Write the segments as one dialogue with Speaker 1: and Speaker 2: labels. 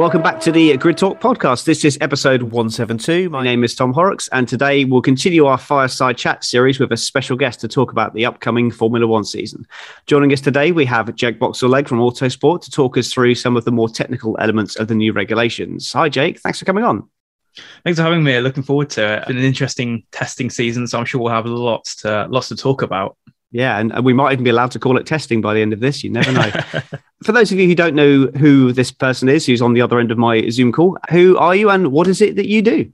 Speaker 1: Welcome back to the Grid Talk podcast. This is episode 172. My name is Tom Horrocks, and today we'll continue our fireside chat series with a special guest to talk about the upcoming Formula One season. Joining us today, we have Jake Boxall-Legge from Autosport to talk us through some of the more technical elements of the new regulations. Hi, Jake. Thanks for coming on.
Speaker 2: Thanks for having me. Looking forward to it. It's been an interesting testing season, so I'm sure we'll have lots to lots to talk about.
Speaker 1: Yeah, and, and we might even be allowed to call it testing by the end of this. You never know. For those of you who don't know who this person is, who's on the other end of my Zoom call, who are you and what is it that you do?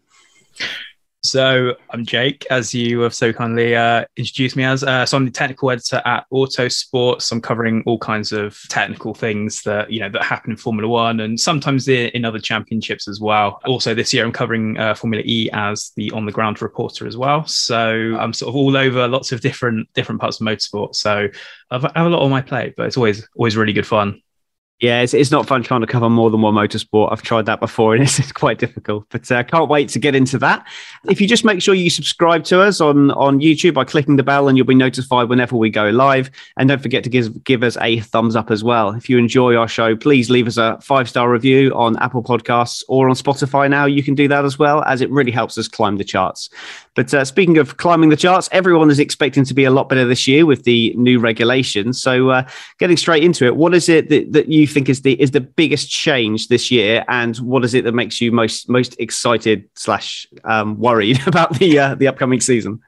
Speaker 2: So I'm Jake, as you have so kindly uh, introduced me as. Uh, so I'm the technical editor at Autosports. I'm covering all kinds of technical things that you know that happen in Formula One and sometimes in, in other championships as well. Also, this year I'm covering uh, Formula E as the on the ground reporter as well. So I'm sort of all over lots of different different parts of motorsport. So I've, I have a lot on my plate, but it's always always really good fun.
Speaker 1: Yeah, it's, it's not fun trying to cover more than one motorsport. I've tried that before and it's, quite difficult, but I uh, can't wait to get into that. If you just make sure you subscribe to us on, on YouTube by clicking the bell and you'll be notified whenever we go live. And don't forget to give, give us a thumbs up as well. If you enjoy our show, please leave us a five star review on Apple Podcasts or on Spotify now. You can do that as well, as it really helps us climb the charts. But uh, speaking of climbing the charts, everyone is expecting to be a lot better this year with the new regulations. So, uh, getting straight into it, what is it that, that you think is the is the biggest change this year, and what is it that makes you most most excited slash um, worried about the uh, the upcoming season?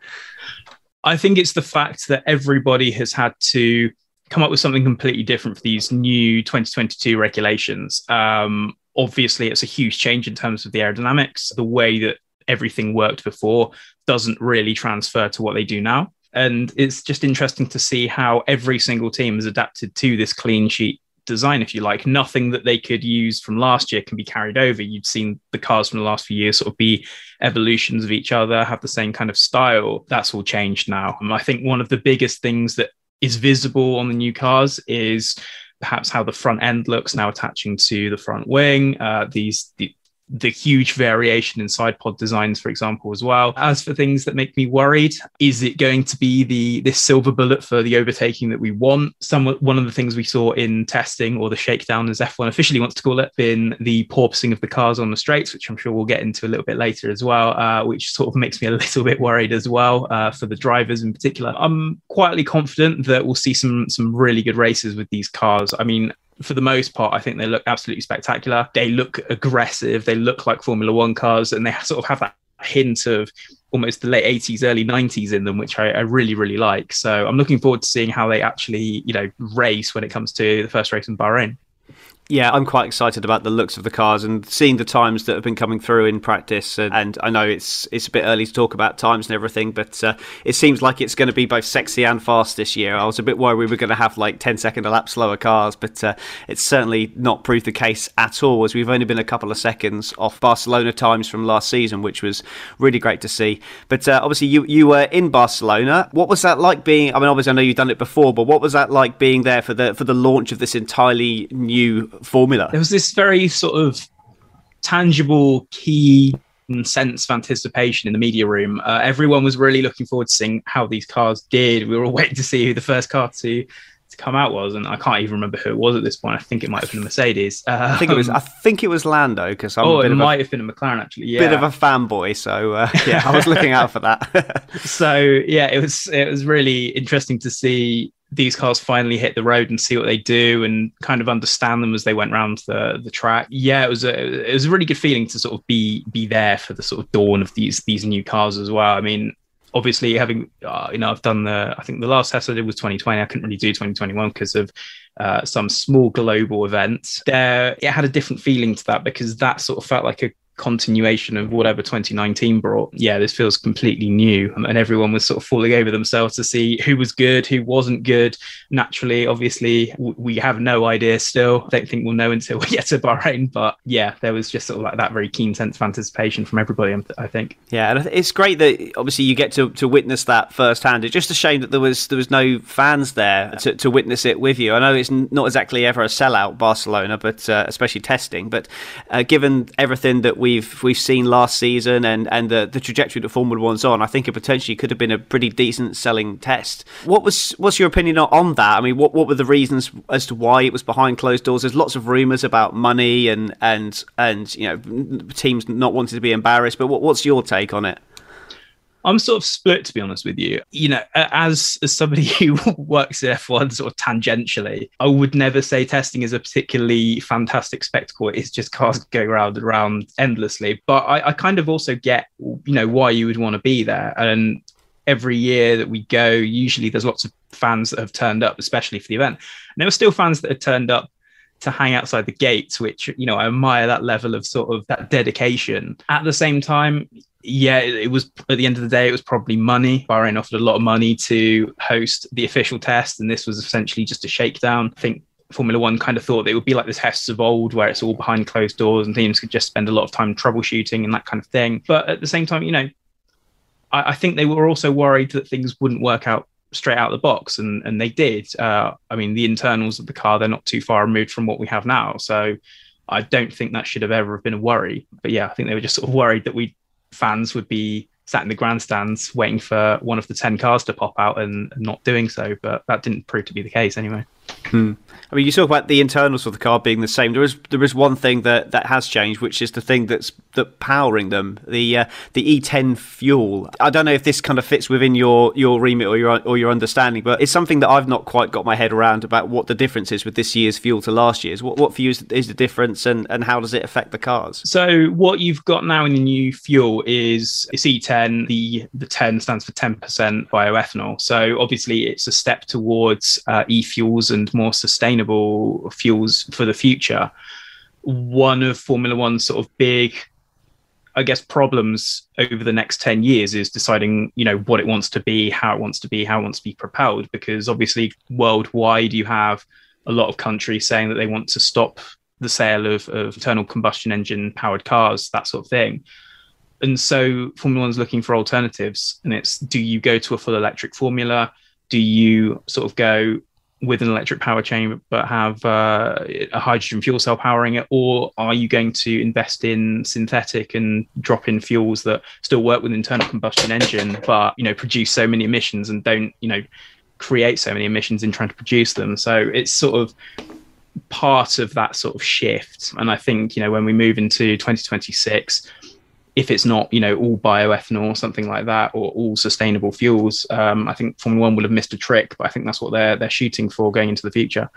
Speaker 2: I think it's the fact that everybody has had to come up with something completely different for these new 2022 regulations. Um, obviously, it's a huge change in terms of the aerodynamics, the way that everything worked before doesn't really transfer to what they do now. And it's just interesting to see how every single team has adapted to this clean sheet design, if you like. Nothing that they could use from last year can be carried over. You'd seen the cars from the last few years sort of be evolutions of each other, have the same kind of style. That's all changed now. And I think one of the biggest things that is visible on the new cars is perhaps how the front end looks now attaching to the front wing. Uh, these the, the huge variation in side pod designs, for example, as well. As for things that make me worried, is it going to be the this silver bullet for the overtaking that we want? Some one of the things we saw in testing or the shakedown, as F1 officially wants to call it, been the porpoising of the cars on the straights, which I'm sure we'll get into a little bit later as well, uh, which sort of makes me a little bit worried as well uh, for the drivers in particular. I'm quietly confident that we'll see some some really good races with these cars. I mean, for the most part, I think they look absolutely spectacular. They look aggressive. They look like Formula One cars, and they sort of have that hint of almost the late 80s, early 90s in them, which I, I, really, really like. So I'm looking forward to seeing how they actually, you know, race when it comes to the first race in Bahrain
Speaker 1: yeah, I'm quite excited about the looks of the cars and seeing the times that have been coming through in practice. And, and I know it's it's a bit early to talk about times and everything, but uh, it seems like it's going to be both sexy and fast this year. I was a bit worried we were going to have like 10 second a lap slower cars, but uh, it's certainly not proved the case at all. As we've only been a couple of seconds off Barcelona times from last season, which was really great to see. But uh, obviously, you you were in Barcelona. What was that like being? I mean, obviously, I know you've done it before, but what was that like being there for the for the launch of this entirely new formula.
Speaker 2: There was this very sort of tangible key sense of anticipation in the media room. Uh, everyone was really looking forward to seeing how these cars did. We were all waiting to see who the first car to to come out was, and I can't even remember who it was at this point. I think it might have been a Mercedes.
Speaker 1: Uh, I think it was. I think it was Lando because I'm.
Speaker 2: Oh, it might a, have been a McLaren actually. Yeah,
Speaker 1: bit of a fanboy. So uh, yeah, I was looking out for that.
Speaker 2: so yeah, it was it was really interesting to see these cars finally hit the road and see what they do and kind of understand them as they went around the the track. Yeah, it was a it was a really good feeling to sort of be be there for the sort of dawn of these these new cars as well. I mean, obviously having uh, you know I've done the I think the last test I did was 2020. I couldn't really do 2021 because of uh, some small global events. There, it had a different feeling to that because that sort of felt like a continuation of whatever 2019 brought. Yeah, this feels completely new. And everyone was sort of falling over themselves to see who was good, who wasn't good. Naturally, obviously, we have no idea still. I don't think we'll know until we get to Bahrain. But yeah, there was just sort of like that very keen sense of anticipation from everybody, I think.
Speaker 1: Yeah, and it's great that obviously you get to, to witness that firsthand. It's just a shame that there was there was no fans there to, to witness it with you. I know it's not exactly ever a sellout, Barcelona, but uh, especially testing. But uh, given everything that we we've we've seen last season and and the, the trajectory that Formula One's on, I think it potentially could have been a pretty decent selling test. What was what's your opinion on that? I mean, what what were the reasons as to why it was behind closed doors? There's lots of rumours about money and and and you know teams not wanting to be embarrassed. But what, what's your take on it?
Speaker 2: I'm sort of split, to be honest with you. You know, as as somebody who works at F1 sort of tangentially, I would never say testing is a particularly fantastic spectacle. It's just cars going around and around endlessly. But I, I kind of also get, you know, why you would want to be there. And every year that we go, usually there's lots of fans that have turned up, especially for the event. And there were still fans that had turned up to hang outside the gates, which you know I admire that level of sort of that dedication. At the same time, yeah, it, was at the end of the day, it was probably money. Bahrain offered a lot of money to host the official test, and this was essentially just a shakedown. I think Formula One kind of thought that it would be like the tests of old, where it's all behind closed doors and teams could just spend a lot of time troubleshooting and that kind of thing. But at the same time, you know, I, I think they were also worried that things wouldn't work out straight out of the box, and and they did. Uh, I mean, the internals of the car they're not too far removed from what we have now, so I don't think that should have ever been a worry. But yeah, I think they were just sort of worried that we fans would be sat in the grandstands waiting for one of the ten cars to pop out and, and not doing so. But that didn't prove to be the case anyway.
Speaker 1: Hmm. I mean, you talk about the internals of the car being the same. There is there is one thing that, that has changed, which is the thing that's that powering them the uh, the E10 fuel. I don't know if this kind of fits within your, your remit or your or your understanding, but it's something that I've not quite got my head around about what the difference is with this year's fuel to last year's. What what for you is, is the difference, and, and how does it affect the cars?
Speaker 2: So what you've got now in the new fuel is it's E10. The the 10 stands for 10% bioethanol. So obviously it's a step towards uh, e fuels and more sustainable fuels for the future. One of Formula One's sort of big, I guess, problems over the next 10 years is deciding, you know, what it wants to be, how it wants to be, how it wants to be propelled. Because obviously, worldwide, you have a lot of countries saying that they want to stop the sale of, of internal combustion engine powered cars, that sort of thing. And so Formula One's looking for alternatives. And it's do you go to a full electric formula? Do you sort of go with an electric power chain but have uh, a hydrogen fuel cell powering it or are you going to invest in synthetic and drop in fuels that still work with internal combustion engine but you know produce so many emissions and don't you know create so many emissions in trying to produce them so it's sort of part of that sort of shift and i think you know when we move into 2026 if it's not, you know, all bioethanol or something like that, or all sustainable fuels, um, I think Formula One will have missed a trick. But I think that's what they're they're shooting for going into the future.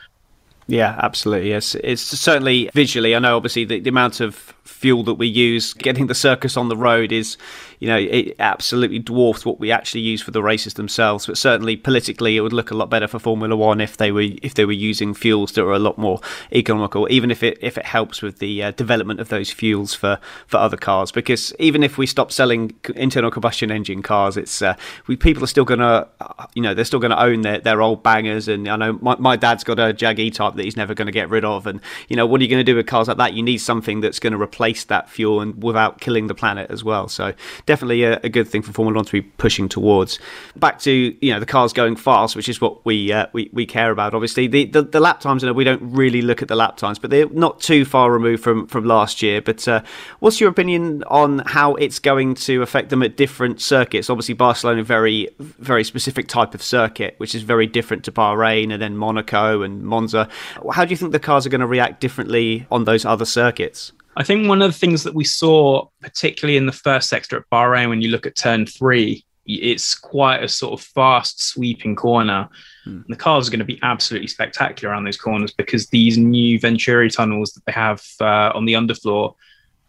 Speaker 1: Yeah, absolutely. Yes, it's certainly visually. I know, obviously, the, the amount of fuel that we use getting the circus on the road is, you know, it absolutely dwarfs what we actually use for the races themselves. But certainly politically, it would look a lot better for Formula One if they were if they were using fuels that are a lot more economical, even if it if it helps with the uh, development of those fuels for for other cars. Because even if we stop selling internal combustion engine cars, it's uh, we people are still gonna, you know, they're still gonna own their, their old bangers. And I know my, my dad's got a Jag E type that he's never going to get rid of. And you know, what are you going to do with cars like that? You need something that's going to replace that fuel and without killing the planet as well. So definitely a, a, good thing for Formula One to be pushing towards. Back to you know the cars going fast, which is what we uh, we, we care about. Obviously, the, the, the lap times. You we don't really look at the lap times, but they're not too far removed from from last year. But uh, what's your opinion on how it's going to affect them at different circuits? Obviously, Barcelona very very specific type of circuit, which is very different to Bahrain and then Monaco and Monza. How do you think the cars are going to react differently on those other circuits?
Speaker 2: I think one of the things that we saw, particularly in the first sector at Bahrain, when you look at turn three, it's quite a sort of fast sweeping corner. Hmm. the cars are going to be absolutely spectacular around those corners because these new Venturi tunnels that they have uh, on the underfloor,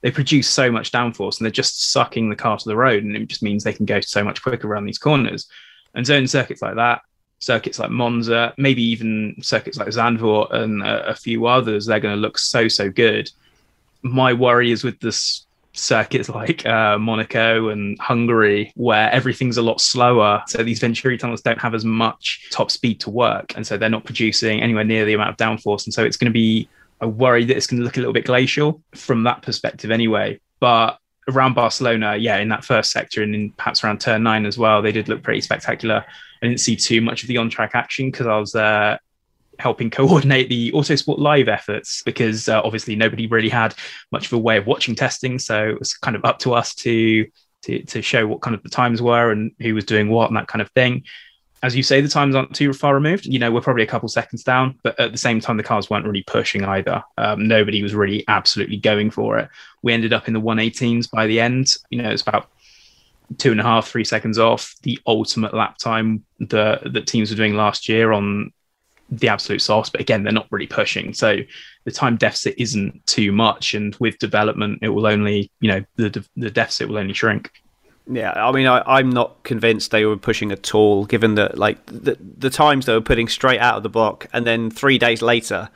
Speaker 2: they produce so much downforce and they're just sucking the car to the road. And it just means they can go so much quicker around these corners. And so in circuits like that, circuits like Monza, maybe even circuits like Zandvoort and a, a few others, they're going to look so, so good my worry is with this circuits like uh, Monaco and Hungary, where everything's a lot slower. So these Venturi tunnels don't have as much top speed to work. And so they're not producing anywhere near the amount of downforce. And so it's going to be a worry that it's going to look a little bit glacial from that perspective anyway. But around Barcelona, yeah, in that first sector and in perhaps around turn nine as well, they did look pretty spectacular. I didn't see too much of the on track action because I was uh, helping coordinate the Autosport Live efforts because uh, obviously nobody really had much of a way of watching testing. So it was kind of up to us to, to, to show what kind of the times were and who was doing what and that kind of thing. As you say, the times aren't too far removed. You know, we're probably a couple seconds down, but at the same time, the cars weren't really pushing either. Um, nobody was really absolutely going for it. We ended up in the 118s by the end. You know, it's about two and a half, three seconds off the ultimate lap time that that teams were doing last year on the absolute source. But again, they're not really pushing, so the time deficit isn't too much. And with development, it will only, you know, the the deficit will only shrink.
Speaker 1: Yeah, I mean, I, am not convinced they were pushing at all, given that like the the times they were putting straight out of the block, and then three days later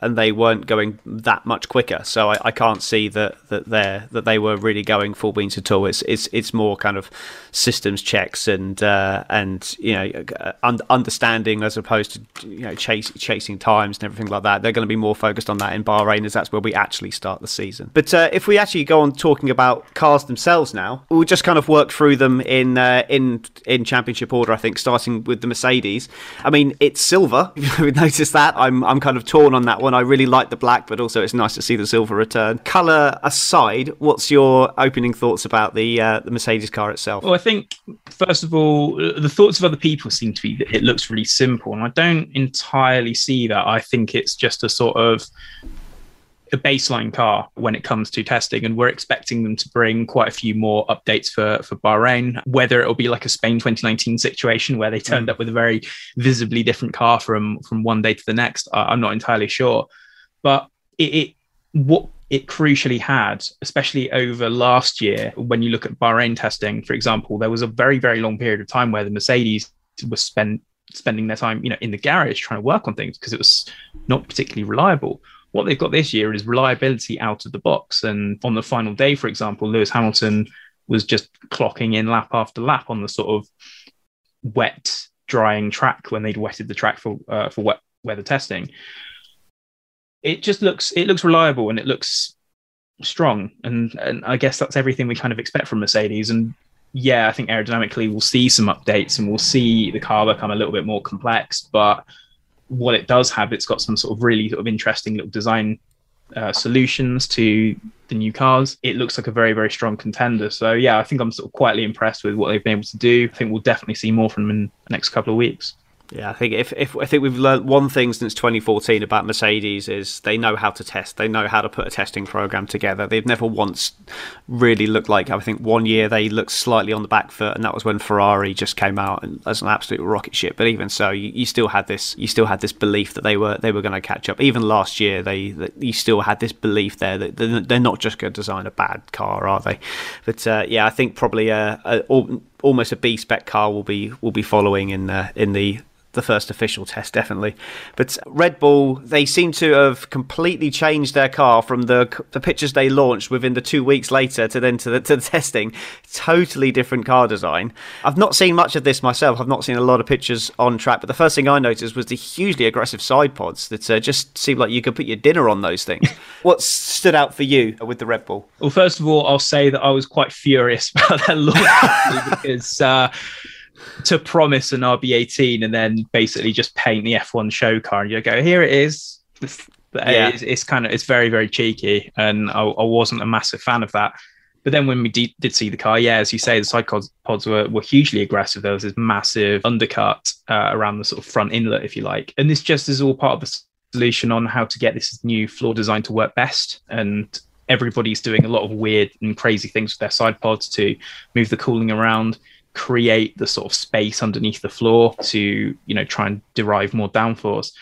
Speaker 1: and they weren't going that much quicker. So I, I can't see that that they that they were really going full beans at all. It's it's it's more kind of systems checks and uh, and you know un- understanding as opposed to you know chase, chasing times and everything like that. They're going to be more focused on that in Bahrain as that's where we actually start the season. But uh, if we actually go on talking about cars themselves now, we'll just kind of work through them in uh, in in championship order. I think starting with the Mercedes. I mean, it's silver. We've noticed that. I'm I'm kind of torn on that one. I really like the black, but also it's nice to see the silver return. Color aside, what's your opening thoughts about the uh, the Mercedes car itself?
Speaker 2: Well, I think first of all, the thoughts of other people seem to be that it looks really simple, and I don't entirely see that. I think it's just a sort of a baseline car when it comes to testing, and we're expecting them to bring quite a few more updates for for Bahrain. Whether it'll be like a Spain 2019 situation where they turned mm. up with a very visibly different car from from one day to the next, I'm not entirely sure. But it, it what it crucially had, especially over last year, when you look at Bahrain testing, for example, there was a very very long period of time where the Mercedes was spent spending their time, you know, in the garage trying to work on things because it was not particularly reliable what they've got this year is reliability out of the box. And on the final day, for example, Lewis Hamilton was just clocking in lap after lap on the sort of wet drying track when they'd wetted the track for uh, for wet weather testing. It just looks it looks reliable and it looks strong, and and I guess that's everything we kind of expect from Mercedes. And yeah, I think aerodynamically we'll see some updates and we'll see the car become a little bit more complex, but what it does have, it's got some sort of really sort of interesting little design uh, solutions to the new cars. It looks like a very, very strong contender. So yeah, I think I'm sort of quietly impressed with what they've been able to do. I think we'll definitely see more from them in the next couple of weeks.
Speaker 1: Yeah, I think if, if I think we've learned one thing since 2014 about Mercedes is they know how to test. They know how to put a testing program together. They've never once really looked like. I think one year they looked slightly on the back foot, and that was when Ferrari just came out as an absolute rocket ship. But even so, you, you still had this. You still had this belief that they were they were going to catch up. Even last year, they you still had this belief there that they're not just going to design a bad car, are they? But uh, yeah, I think probably a, a, almost a B spec car will be will be following in uh, in the the first official test, definitely. But Red Bull, they seem to have completely changed their car from the the pictures they launched within the two weeks later to then to the, to the testing. Totally different car design. I've not seen much of this myself. I've not seen a lot of pictures on track, but the first thing I noticed was the hugely aggressive side pods that uh, just seemed like you could put your dinner on those things. what stood out for you with the Red Bull?
Speaker 2: Well, first of all, I'll say that I was quite furious about that launch because. Uh, to promise an RB18 and then basically just paint the F1 show car and you go, here it is. yeah. It's, it's, kind of it's very very cheeky, and I, I, wasn't a massive fan of that. But then when we did, did see the car, yeah, as you say, the side pods, pods were, were hugely aggressive. There was this massive undercut uh, around the sort of front inlet, if you like, and this just is all part of the solution on how to get this new floor design to work best. And everybody's doing a lot of weird and crazy things with their side pods to move the cooling around create the sort of space underneath the floor to you know try and derive more downforce.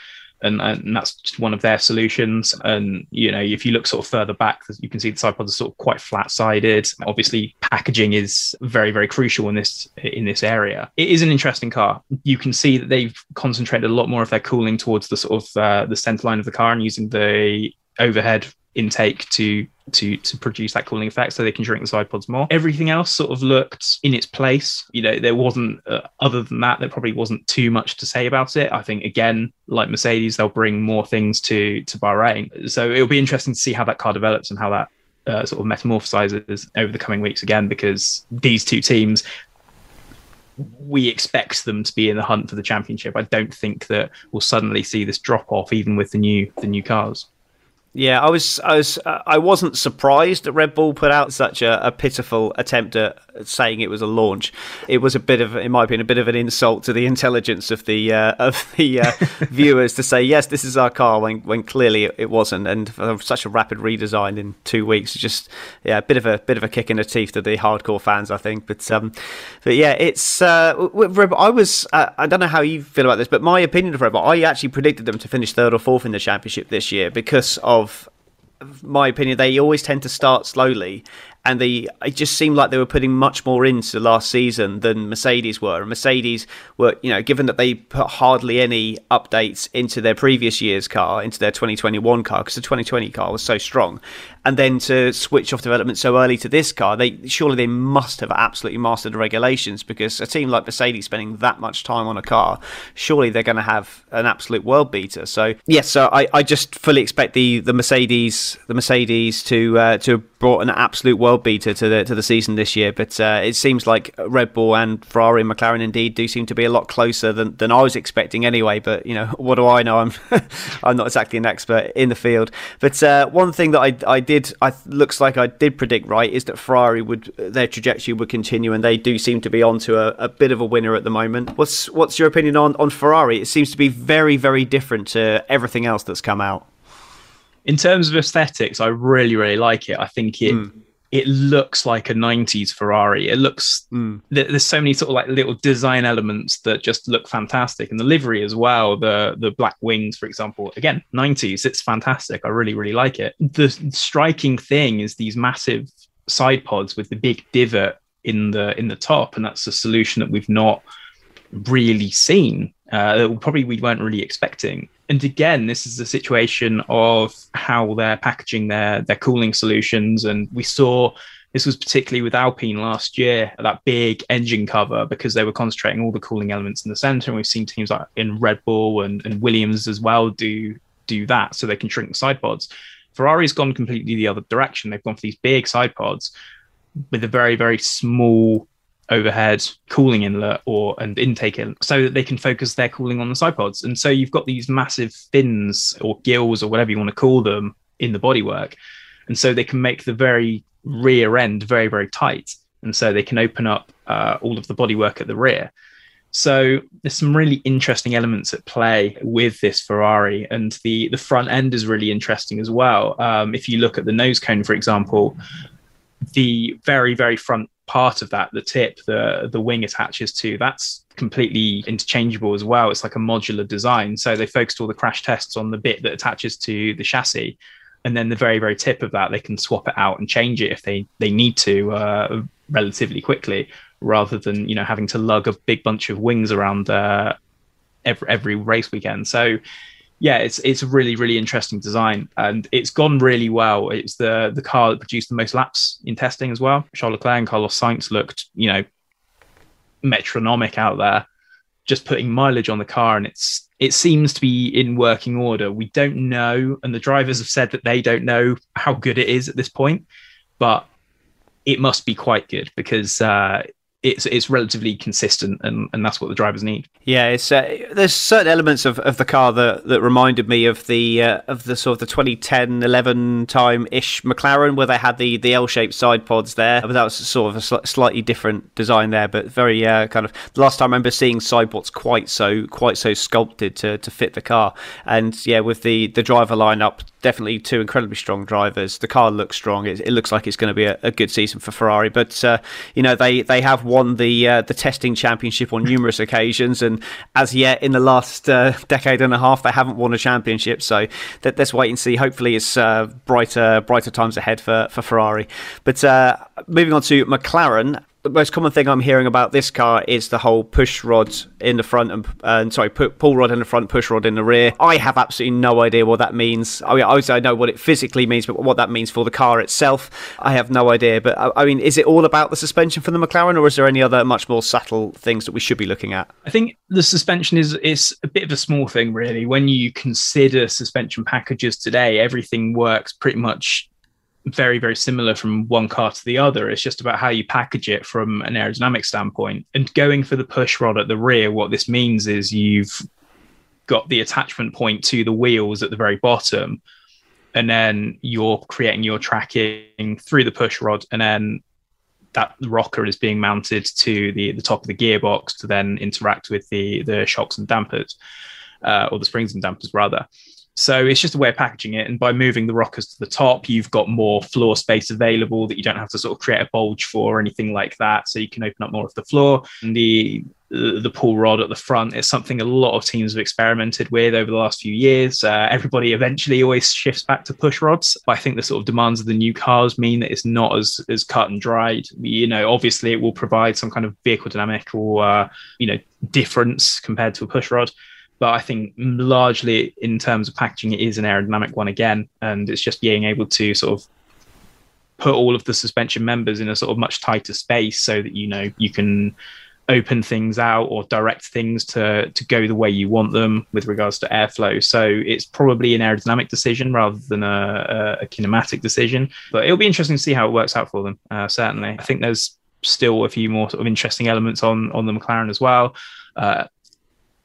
Speaker 2: And, and that's just one of their solutions. And you know if you look sort of further back you can see the side pods are sort of quite flat sided obviously packaging is very very crucial in this in this area. It is an interesting car. You can see that they've concentrated a lot more of their cooling towards the sort of uh, the center line of the car and using the overhead intake to to to produce that cooling effect so they can shrink the side pods more everything else sort of looked in its place you know there wasn't uh, other than that there probably wasn't too much to say about it i think again like mercedes they'll bring more things to to bahrain so it'll be interesting to see how that car develops and how that uh, sort of metamorphosizes over the coming weeks again because these two teams we expect them to be in the hunt for the championship. I don't think that we'll suddenly see this drop off even with the new the new cars.
Speaker 1: Yeah, I was, I was, uh, I wasn't surprised that Red Bull put out such a, a, pitiful attempt at saying it was a launch. It was a bit of, in my opinion, a bit of an insult to the intelligence of the uh, of the uh, viewers to say yes, this is our car when when clearly it, wasn't, and such a rapid redesign in two weeks, just yeah, a bit of a bit of a kick in the teeth to the hardcore fans, I think. But um, but yeah, it's uh, I was, uh, I don't know how you feel about this, but my opinion of Bull, I actually predicted them to finish third or fourth in the championship this year because of my opinion, they always tend to start slowly, and they it just seemed like they were putting much more into last season than Mercedes were. And Mercedes were, you know, given that they put hardly any updates into their previous year's car, into their 2021 car, because the 2020 car was so strong, and then to switch off development so early to this car, they surely they must have absolutely mastered the regulations because a team like Mercedes spending that much time on a car, surely they're going to have an absolute world beater. So yes, so I, I just fully expect the the Mercedes the Mercedes to uh, to have brought an absolute world beater to the to the season this year. But uh, it seems like Red Bull and Ferrari and McLaren indeed do seem to be a lot closer than, than I was expecting anyway. But you know what do I know? I'm I'm not exactly an expert in the field. But uh, one thing that I I did. I looks like I did predict right is that Ferrari would their trajectory would continue, and they do seem to be onto a, a bit of a winner at the moment. What's what's your opinion on on Ferrari? It seems to be very very different to everything else that's come out.
Speaker 2: In terms of aesthetics, I really really like it. I think it. Mm it looks like a 90s Ferrari. It looks mm. there's so many sort of like little design elements that just look fantastic, and the livery as well. The the black wings, for example, again 90s. It's fantastic. I really really like it. The striking thing is these massive side pods with the big divot in the in the top, and that's a solution that we've not really seen. Uh, probably we weren't really expecting and again, this is a situation of how they're packaging their their cooling solutions. And we saw this was particularly with Alpine last year, that big engine cover, because they were concentrating all the cooling elements in the center. And we've seen teams like in Red Bull and, and Williams as well do do that so they can shrink the side pods. Ferrari's gone completely the other direction. They've gone for these big side pods with a very, very small overhead cooling inlet or and intake inlet so that they can focus their cooling on the side pods. And so you've got these massive fins or gills or whatever you want to call them in the bodywork. And so they can make the very rear end very, very tight. And so they can open up uh, all of the bodywork at the rear. So there's some really interesting elements at play with this Ferrari, and the the front end is really interesting as well. Um, if you look at the nose cone, for example, the very very front part of that, the tip, the the wing attaches to, that's completely interchangeable as well. It's like a modular design. So they focused all the crash tests on the bit that attaches to the chassis. And then the very, very tip of that, they can swap it out and change it if they, they need to uh, relatively quickly, rather than you know having to lug a big bunch of wings around uh, every every race weekend. So yeah, it's it's a really really interesting design, and it's gone really well. It's the the car that produced the most laps in testing as well. Charles Leclerc and Carlos Sainz looked, you know, metronomic out there, just putting mileage on the car, and it's it seems to be in working order. We don't know, and the drivers have said that they don't know how good it is at this point, but it must be quite good because uh, it's it's relatively consistent, and, and that's what the drivers need.
Speaker 1: Yeah, it's uh, there's certain elements of, of the car that, that reminded me of the uh, of the sort of the 2010 11 time ish McLaren where they had the, the L shaped side pods there, but that was sort of a sl- slightly different design there, but very uh, kind of the last time I remember seeing side pods quite so quite so sculpted to, to fit the car, and yeah, with the the driver lineup definitely two incredibly strong drivers. The car looks strong. It, it looks like it's going to be a, a, good season for Ferrari. But uh, you know they they have won the uh, the testing championship on numerous occasions, and as yet in the last uh, decade and a half they haven't won a championship. So that, let's wait and see. Hopefully it's uh, brighter brighter times ahead for for Ferrari. But uh, moving on to McLaren the most common thing I'm hearing about this car is the whole push rod in the front and uh, sorry, pull rod in the front, push rod in the rear. I have absolutely no idea what that means. I mean, obviously I know what it physically means, but what that means for the car itself, I have no idea. But I mean, is it all about the suspension for the McLaren, or is there any other much more subtle things that we should be looking at?
Speaker 2: I think the suspension is is a bit of a small thing, really. When you consider suspension packages today, everything works pretty much very, very similar from one car to the other. It's just about how you package it from an aerodynamic standpoint. And going for the push rod at the rear, what this means is you've got the attachment point to the wheels at the very bottom. And then you're creating your tracking through the push rod. And then that rocker is being mounted to the, the top of the gearbox to then interact with the, the shocks and dampers, uh, or the springs and dampers rather. So it's just a way of packaging it. And by moving the rockers to the top, you've got more floor space available that you don't have to sort of create a bulge for or anything like that. So you can open up more of the floor. And the the pull rod at the front is something a lot of teams have experimented with over the last few years. Uh, everybody eventually always shifts back to push rods. But I think the sort of demands of the new cars mean that it's not as as cut and dried. You know, obviously it will provide some kind of vehicle dynamic or uh, you know difference compared to a push rod but I think largely in terms of packaging, it is an aerodynamic one again, and it's just being able to sort of put all of the suspension members in a sort of much tighter space so that you know you can open things out or direct things to to go the way you want them with regards to airflow. So it's probably an aerodynamic decision rather than a, a, a kinematic decision. But it'll be interesting to see how it works out for them. Uh, certainly, I think there's still a few more sort of interesting elements on on the McLaren as well. Uh,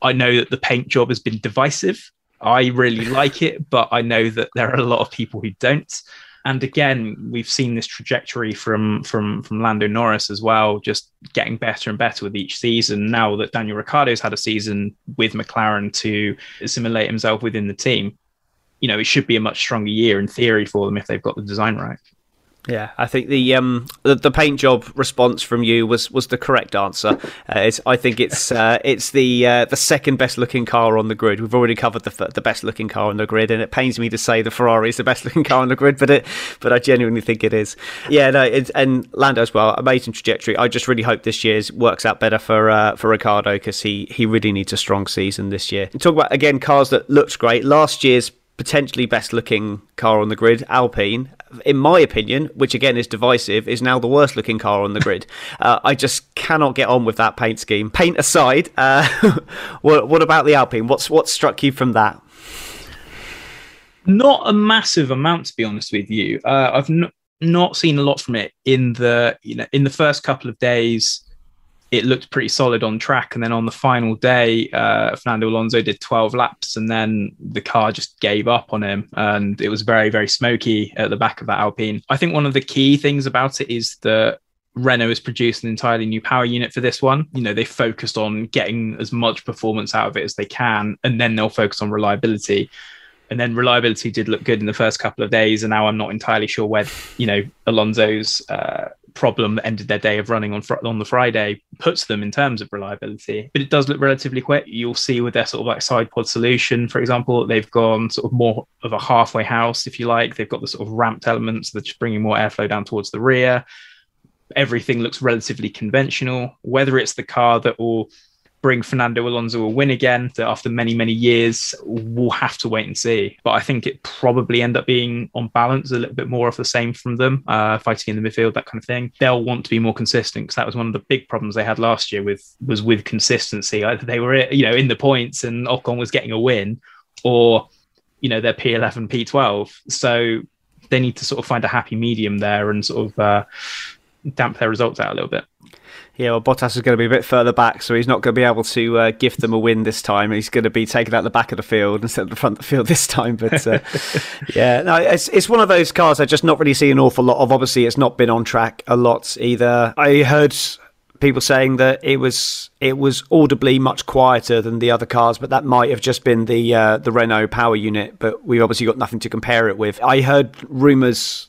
Speaker 2: I know that the paint job has been divisive. I really like it, but I know that there are a lot of people who don't. And again, we've seen this trajectory from from from Lando Norris as well, just getting better and better with each season. Now that Daniel Ricciardo's had a season with McLaren to assimilate himself within the team, you know, it should be a much stronger year in theory for them if they've got the design right.
Speaker 1: Yeah, I think the um the, the, paint job response from you was was the correct answer. Uh, I think it's uh, it's the uh, the second best looking car on the grid. We've already covered the the best looking car on the grid, and it pains me to say the Ferrari is the best looking car on the grid, but it but I genuinely think it is. Yeah, no, it, and Lando as well, amazing trajectory. I just really hope this year's works out better for uh, for Ricciardo because he he really needs a strong season this year. talk about again cars that looked great last year's potentially best looking car on the grid, Alpine, in my opinion, which again is divisive, is now the worst looking car on the grid. Uh, I just cannot get on with that paint scheme. Paint aside, uh, what, what, about the Alpine? What's what struck you from that?
Speaker 2: Not a massive amount, to be honest with you. Uh, I've n- not seen a lot from it in the you know in the first couple of days it looked pretty solid on track. And then on the final day, uh, Fernando Alonso did 12 laps and then the car just gave up on him. And it was very, very smoky at the back of that Alpine. I think one of the key things about it is that Renault has produced an entirely new power unit for this one. You know, they focused on getting as much performance out of it as they can, and then they'll focus on reliability. And then reliability did look good in the first couple of days, and now I'm not entirely sure where you know Alonso's uh, problem that ended their day of running on fr- on the Friday puts them in terms of reliability. But it does look relatively quick. You'll see with their sort of like side pod solution, for example, they've gone sort of more of a halfway house, if you like. They've got the sort of ramped elements that's bringing more airflow down towards the rear. Everything looks relatively conventional. Whether it's the car that will bring Fernando Alonso a win again that after many, many years, we'll have to wait and see. But I think it probably end up being on balance a little bit more of the same from them, uh, fighting in the midfield, that kind of thing. They'll want to be more consistent because that was one of the big problems they had last year with was with consistency. Either they were, you know, in the points and Ocon was getting a win, or you know, they're P11, P12. So they need to sort of find a happy medium there and sort of uh, damp their results out a little bit.
Speaker 1: Yeah, well, Bottas is going to be a bit further back, so he's not going to be able to uh, gift them a win this time. He's going to be taken out the back of the field instead of the front of the field this time. But uh, yeah, no, it's it's one of those cars I just not really see an awful lot of. Obviously, it's not been on track a lot either. I heard people saying that it was it was audibly much quieter than the other cars, but that might have just been the uh, the Renault power unit. But we've obviously got nothing to compare it with. I heard rumours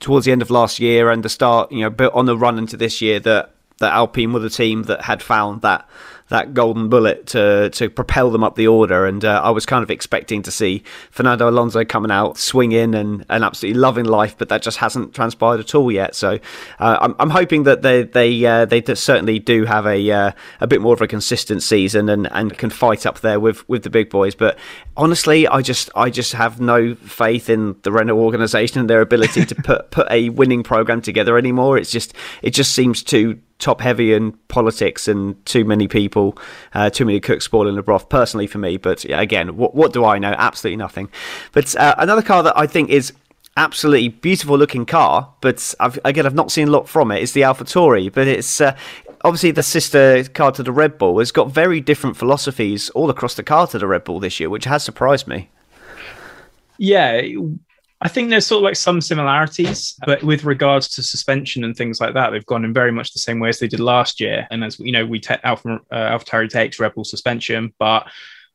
Speaker 1: towards the end of last year and the start, you know, on the run into this year that that Alpine were the team that had found that that golden bullet to to propel them up the order. And uh, I was kind of expecting to see Fernando Alonso coming out, swinging and, and absolutely loving life, but that just hasn't transpired at all yet. So uh, I'm, I'm hoping that they they uh, they certainly do have a uh, a bit more of a consistent season and, and can fight up there with, with the big boys. But honestly, I just I just have no faith in the Renault organisation and their ability to put put a winning program together anymore. It's just it just seems too top heavy in politics and too many people, uh, too many cooks spoiling the broth. Personally, for me, but again, what what do I know? Absolutely nothing. But uh, another car that I think is absolutely beautiful looking car, but I've, again, I've not seen a lot from it. It's the AlphaTauri, but it's uh, obviously the sister car to the Red Bull has got very different philosophies all across the car to the Red Bull this year, which has surprised me.
Speaker 2: Yeah, I think there's sort of like some similarities, but with regards to suspension and things like that, they've gone in very much the same way as they did last year. And as you know, we te- Alpha uh, AlphaTauri takes Red Bull suspension, but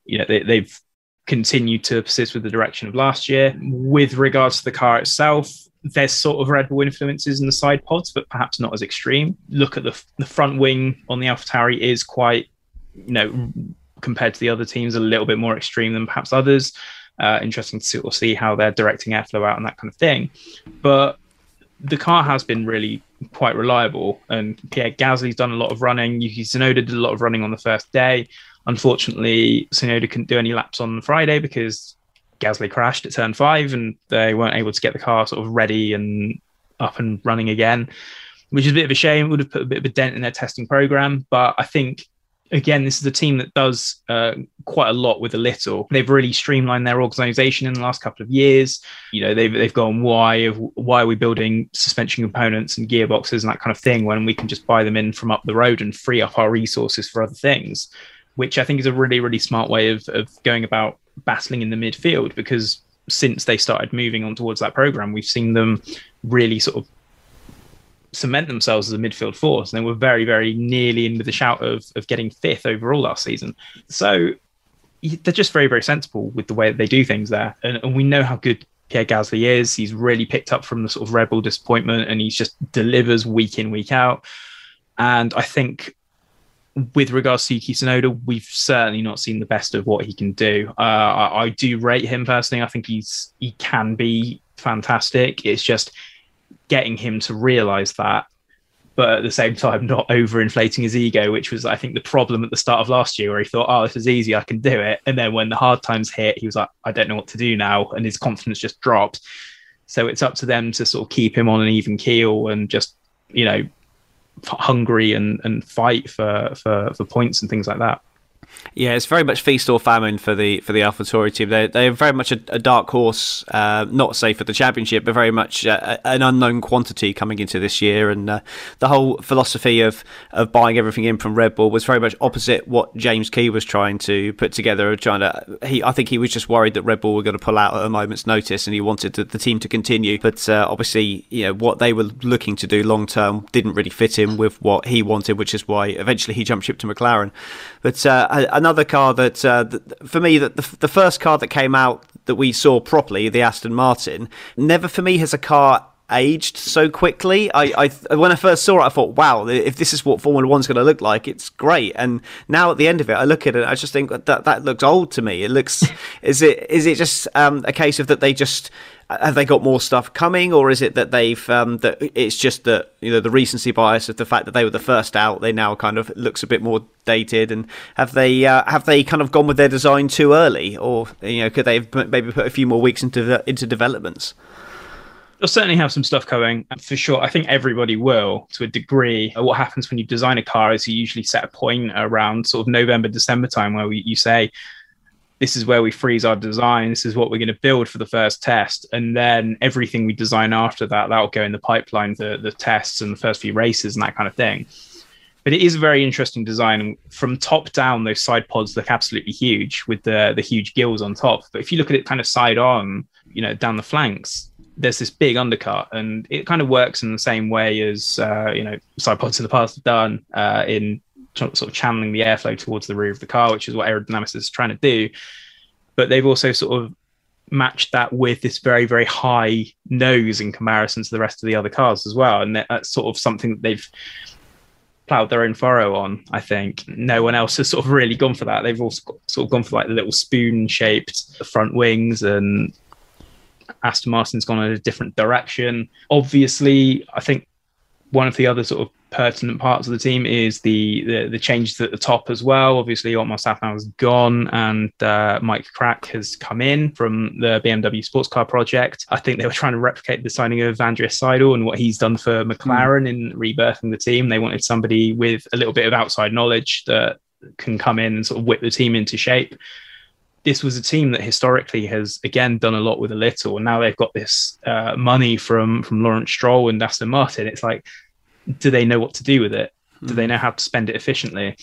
Speaker 2: you know they, they've continued to persist with the direction of last year. With regards to the car itself, there's sort of Red Bull influences in the side pods, but perhaps not as extreme. Look at the the front wing on the AlphaTauri is quite, you know, compared to the other teams, a little bit more extreme than perhaps others. Uh, interesting to sort of see how they're directing airflow out and that kind of thing. But the car has been really quite reliable, and Pierre Gasly's done a lot of running. Yuki Tsunoda did a lot of running on the first day. Unfortunately, Tsunoda couldn't do any laps on Friday because Gasly crashed at turn five and they weren't able to get the car sort of ready and up and running again, which is a bit of a shame. It would have put a bit of a dent in their testing program. But I think, again, this is a team that does uh, quite a lot with a little. They've really streamlined their organization in the last couple of years. You know, they've, they've gone, why, why are we building suspension components and gearboxes and that kind of thing when we can just buy them in from up the road and free up our resources for other things? which I think is a really, really smart way of, of going about battling in the midfield because since they started moving on towards that program, we've seen them really sort of cement themselves as a midfield force. And they were very, very nearly in with the shout of, of getting fifth overall last season. So they're just very, very sensible with the way that they do things there. And, and we know how good Pierre Gasly is. He's really picked up from the sort of Red Bull disappointment and he just delivers week in, week out. And I think with regards to Yuki Tsunoda, we've certainly not seen the best of what he can do. Uh, I, I, do rate him personally. I think he's he can be fantastic. It's just getting him to realize that, but at the same time, not overinflating his ego, which was I think the problem at the start of last year, where he thought, "Oh, this is easy, I can do it," and then when the hard times hit, he was like, "I don't know what to do now," and his confidence just dropped. So it's up to them to sort of keep him on an even keel and just you know hungry and and fight for for for points and things like that.
Speaker 1: Yeah, it's very much feast or famine for the for the AlphaTauri team. They're they're very much a, a dark horse, uh, not say for the championship, but very much uh, an unknown quantity coming into this year. And uh, the whole philosophy of of buying everything in from Red Bull was very much opposite what James Key was trying to put together. Trying to he, I think he was just worried that Red Bull were going to pull out at a moment's notice, and he wanted the, the team to continue. But uh, obviously, you know what they were looking to do long term didn't really fit in with what he wanted, which is why eventually he jumped ship to McLaren. But uh, another car that, uh, that for me, that the, the first car that came out that we saw properly, the Aston Martin, never for me has a car aged so quickly. I, I when I first saw it, I thought, wow, if this is what Formula One's going to look like, it's great. And now at the end of it, I look at it, I just think that that looks old to me. It looks, is it is it just um, a case of that they just have they got more stuff coming, or is it that they've um, that it's just that you know the recency bias of the fact that they were the first out, they now kind of looks a bit more dated, and have they uh, have they kind of gone with their design too early, or you know could they have maybe put a few more weeks into the, into developments?
Speaker 2: They'll certainly have some stuff coming for sure. I think everybody will to a degree. What happens when you design a car is you usually set a point around sort of November, December time where we, you say, this is where we freeze our design. This is what we're going to build for the first test. And then everything we design after that, that'll go in the pipeline, the, the tests and the first few races and that kind of thing. But it is a very interesting design. From top down, those side pods look absolutely huge with the, the huge gills on top. But if you look at it kind of side on, you know, down the flanks, there's this big undercut and it kind of works in the same way as, uh, you know, side pods in the past have done uh, in sort of channeling the airflow towards the rear of the car, which is what aerodynamics is trying to do. But they've also sort of matched that with this very, very high nose in comparison to the rest of the other cars as well. And that's sort of something that they've plowed their own furrow on. I think no one else has sort of really gone for that. They've also sort of gone for like the little spoon shaped front wings and Aston Martin's gone in a different direction. Obviously, I think one of the other sort of pertinent parts of the team is the the, the changes at the top as well. Obviously, Otmar Szafnauer has gone, and uh, Mike Krack has come in from the BMW sports car project. I think they were trying to replicate the signing of Andreas Seidl and what he's done for McLaren mm. in rebirthing the team. They wanted somebody with a little bit of outside knowledge that can come in and sort of whip the team into shape. this was a team that historically has again done a lot with a little, and now they've got this uh, money from from Lawrence Stroll and Aston Martin. It's like, do they know what to do with it? Mm. Do they hmm. know how to spend it efficiently?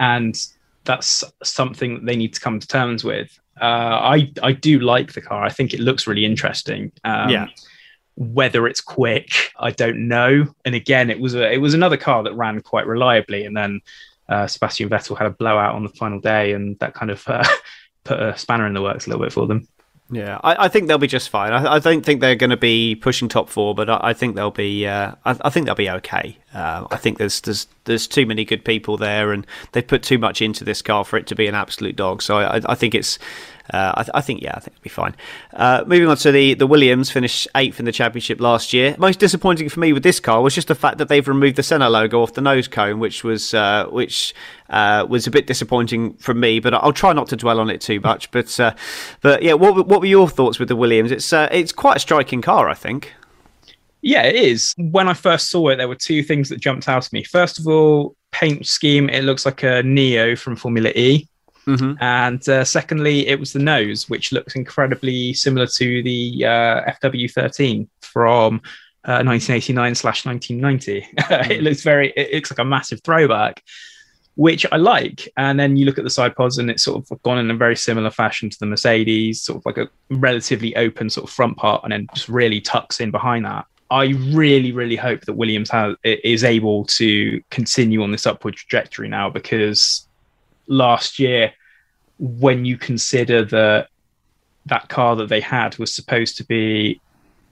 Speaker 2: And that's something that they need to come to terms with. Uh, I I do like the car. I think it looks really interesting.
Speaker 1: Um, yeah.
Speaker 2: Whether it's quick, I don't know. And again, it was a it was another car that ran quite reliably, and then uh, Sebastian Vettel had a blowout on the final day, and that kind of uh, put a spanner in the works a little bit for them.
Speaker 1: Yeah, I, I, think they'll be just fine. I, I don't think they're going to be pushing top four, but I, I think they'll be. Uh, I, think they'll be okay. Uh, I think there's there's there's too many good people there, and they've put too much into this car for it to be an absolute dog. So I, I think it's uh, I, th- I, think, yeah, I think it'll be fine. Uh, moving on to the, the Williams, finished eighth in the championship last year. Most disappointing for me with this car was just the fact that they've removed the Senna logo off the nose cone, which was uh, which uh, was a bit disappointing for me. But I'll try not to dwell on it too much. But uh, but yeah, what what were your thoughts with the Williams? It's uh, it's quite a striking car, I think.
Speaker 2: Yeah, it is. When I first saw it, there were two things that jumped out at me. First of all, paint scheme. It looks like a NIO from Formula E. Mm-hmm. And uh, secondly, it was the nose, which looks incredibly similar to the uh, FW13 from uh, 1989 slash 1990. Mm-hmm. it looks very, it looks like a massive throwback, which I like. And then you look at the side pods, and it's sort of gone in a very similar fashion to the Mercedes, sort of like a relatively open sort of front part, and then just really tucks in behind that. I really, really hope that Williams has, is able to continue on this upward trajectory now because last year when you consider that that car that they had was supposed to be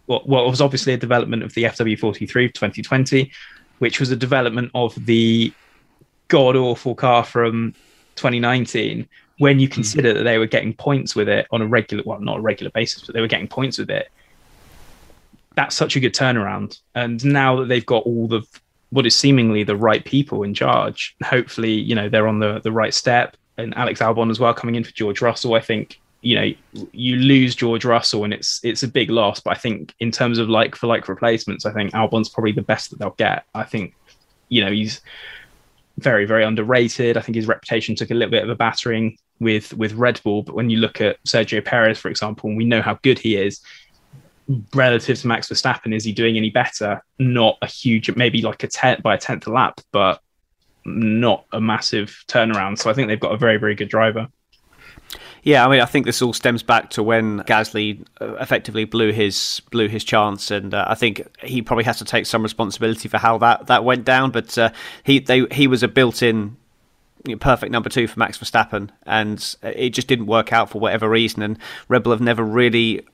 Speaker 2: well, well, it was obviously a development of the FW43 2020, which was a development of the god awful car from 2019. When you hmm. consider mm. that they were getting points with it on a regular, well, not a regular basis, but they were getting points with it, that's such a good turnaround. And now that they've got all the what is seemingly the right people in charge, hopefully, you know, they're on the the right step and Alex Albon as well coming in for George Russell. I think you know you lose George Russell and it's it's a big loss. But I think in terms of like for like replacements, I think Albon's probably the best that they'll get. I think you know he's very very underrated. I think his reputation took a little bit of a battering with with Red Bull. But when you look at Sergio Perez, for example, and we know how good he is. Relative to Max Verstappen, is he doing any better? Not a huge, maybe like a tenth by a tenth a lap, but not a massive turnaround. So I think they've got a very, very good driver.
Speaker 1: Yeah, I mean, I think this all stems back to when Gasly uh, effectively blew his blew his chance, and uh, I think he probably has to take some responsibility for how that, that went down. But uh, he they, he was a built-in perfect number two for Max Verstappen, and it just didn't work out for whatever reason. And Red Bull have never really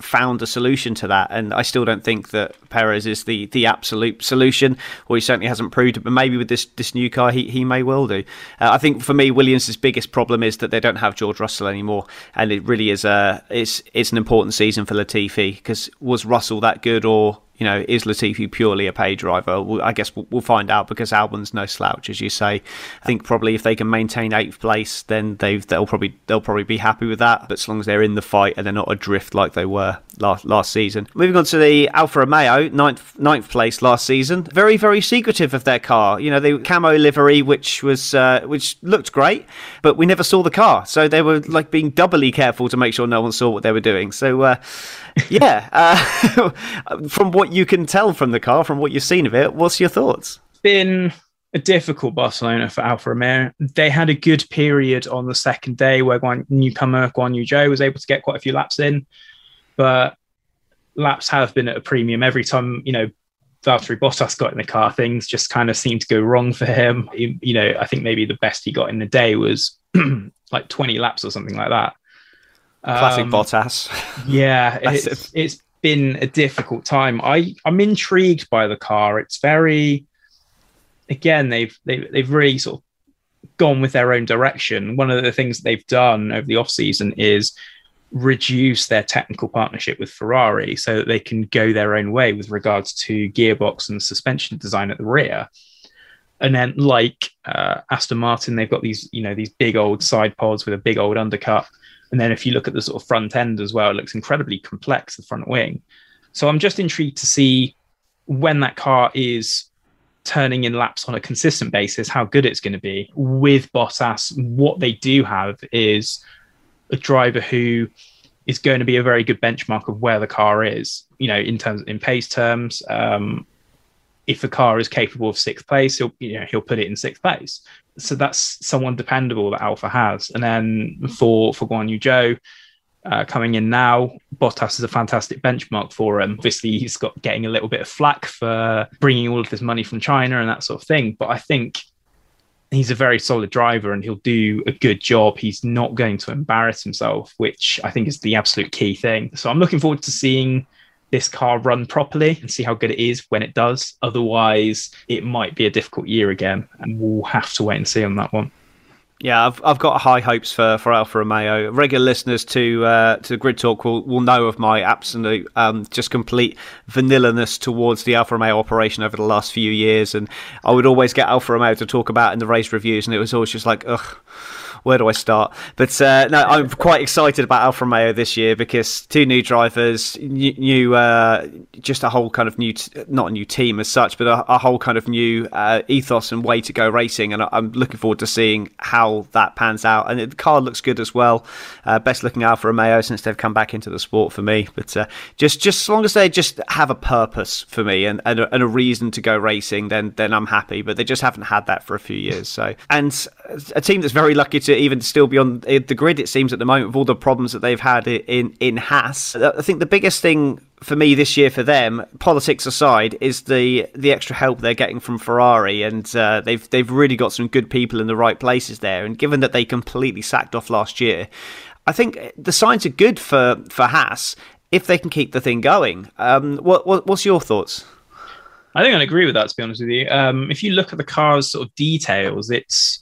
Speaker 1: found a solution to that. And I still don't think that Perez is the, the absolute solution, or he certainly hasn't proved it. But maybe with this, this new car, he, he may well do. Uh, I think for me, Williams' biggest problem is that they don't have George Russell anymore, and it really is a it's it's an important season for Latifi because was Russell that good, or you know, is Latifi purely a pay driver? I guess we'll, we'll, find out because Albon's no slouch, as you say. I think probably if they can maintain eighth place, then they they'll probably they'll probably be happy with that. But as long as they're in the fight and they're not adrift like they were last last season. Moving on to the Alfa Romeo, ninth ninth place last season. Very very secretive of their car. You know, the camo livery, which was uh, which looked great, but we never saw the car, so they were like being doubly careful to make sure no one saw what they were doing. So. Uh, yeah, uh, from what you can tell from the car, from what you've seen of it, what's your thoughts?
Speaker 2: Been a difficult Barcelona for Alfa Romeo. They had a good period on the second day where Guan, newcomer Guan Yu Zhou was able to get quite a few laps in, but laps have been at a premium every time. You know, Valtteri Bottas got in the car, things just kind of seemed to go wrong for him. You know, I think maybe the best he got in the day was like 20 laps or something like that.
Speaker 1: Classic um, Bottas.
Speaker 2: Yeah, it's, it's been a difficult time. I I'm intrigued by the car. It's very, again, they've they've they've really sort of gone with their own direction. One of the things they've done over the off season is reduce their technical partnership with Ferrari so that they can go their own way with regards to gearbox and suspension design at the rear. And then, like uh, Aston Martin, they've got these, you know, these big old side pods with a big old undercut and then if you look at the sort of front end as well, it looks incredibly complex, the front wing. So I'm just intrigued to see when that car is turning in laps on a consistent basis, how good it's going to be. With Bottas, what they do have is a driver who is going to be a very good benchmark of where the car is. You know, in terms in pace terms, um, if a car is capable of sixth place, he'll you know he'll put it in sixth place. So that's someone dependable that Alfa has. And then for for Guan Yu Zhou, uh, coming in now. Bottas is a fantastic benchmark for him. Obviously, he's got getting a little bit of flack for bringing all of this money from China and that sort of thing. But I think he's a very solid driver and he'll do a good job. He's not going to embarrass himself, which I think is the absolute key thing. So I'm looking forward to seeing this car run properly and see how good it is when it does. Otherwise, it might be a difficult year again, and we'll have to wait and see on that one.
Speaker 1: Yeah, I've I've got high hopes for, for Alfa Romeo. Regular listeners to uh, to Grid Talk will, will know of my absolute um, just complete vanillaness towards the Alfa Romeo operation over the last few years, and I would always get Alfa Romeo to talk about in the race reviews, and it was always just like, ugh where do I start? But uh, no, I'm quite excited about Alfa Romeo this year because two new drivers, new, uh, just a whole kind of new, t- not a new team as such, but a, a whole kind of new uh, ethos and way to go racing. And I'm looking forward to seeing how that pans out. And the car looks good as well. Uh, best looking Alfa Romeo since they've come back into the sport for me. But uh, just just as long as they just have a purpose for me and, and a, and a reason to go racing, then then I'm happy. But they just haven't had that for a few years. So and a team that's very lucky to even still be on the grid. It seems at the moment with all the problems that they've had in in Haas. I think the biggest thing for me this year for them, politics aside, is the the extra help they're getting from Ferrari, and uh, they've they've really got some good people in the right places there. And given that they completely sacked off last year, I think the signs are good for for Haas if they can keep the thing going. Um, what, what what's your thoughts?
Speaker 2: I think I agree with that. To be honest with you, um, if you look at the car's sort of details, it's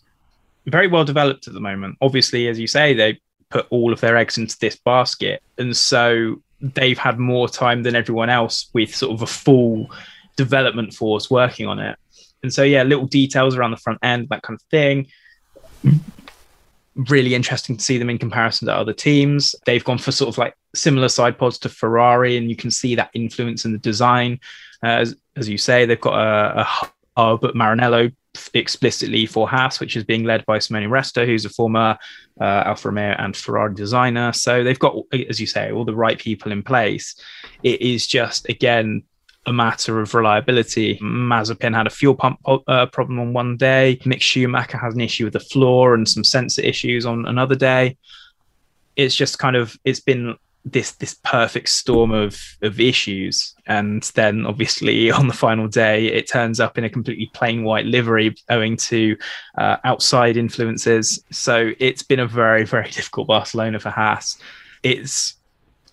Speaker 2: very well developed at the moment. Obviously, as you say, they put all of their eggs into this basket. And so they've had more time than everyone else with sort of a full development force working on it. And so, yeah, little details around the front end, that kind of thing. Really interesting to see them in comparison to other teams. They've gone for sort of like similar side pods to Ferrari, and you can see that influence in the design. Uh, as, as you say, they've got a, a hub at Maranello explicitly for Haas, which is being led by Simone Resta, who's a former uh, Alfa Romeo and Ferrari designer. So they've got, as you say, all the right people in place. It is just, again, a matter of reliability. Mazepin had a fuel pump uh, problem on one day. Mick Schumacher has an issue with the floor and some sensor issues on another day. It's just kind of, it's been this this perfect storm of of issues. And then obviously on the final day it turns up in a completely plain white livery owing to uh, outside influences. So it's been a very very difficult barcelona for haas. It's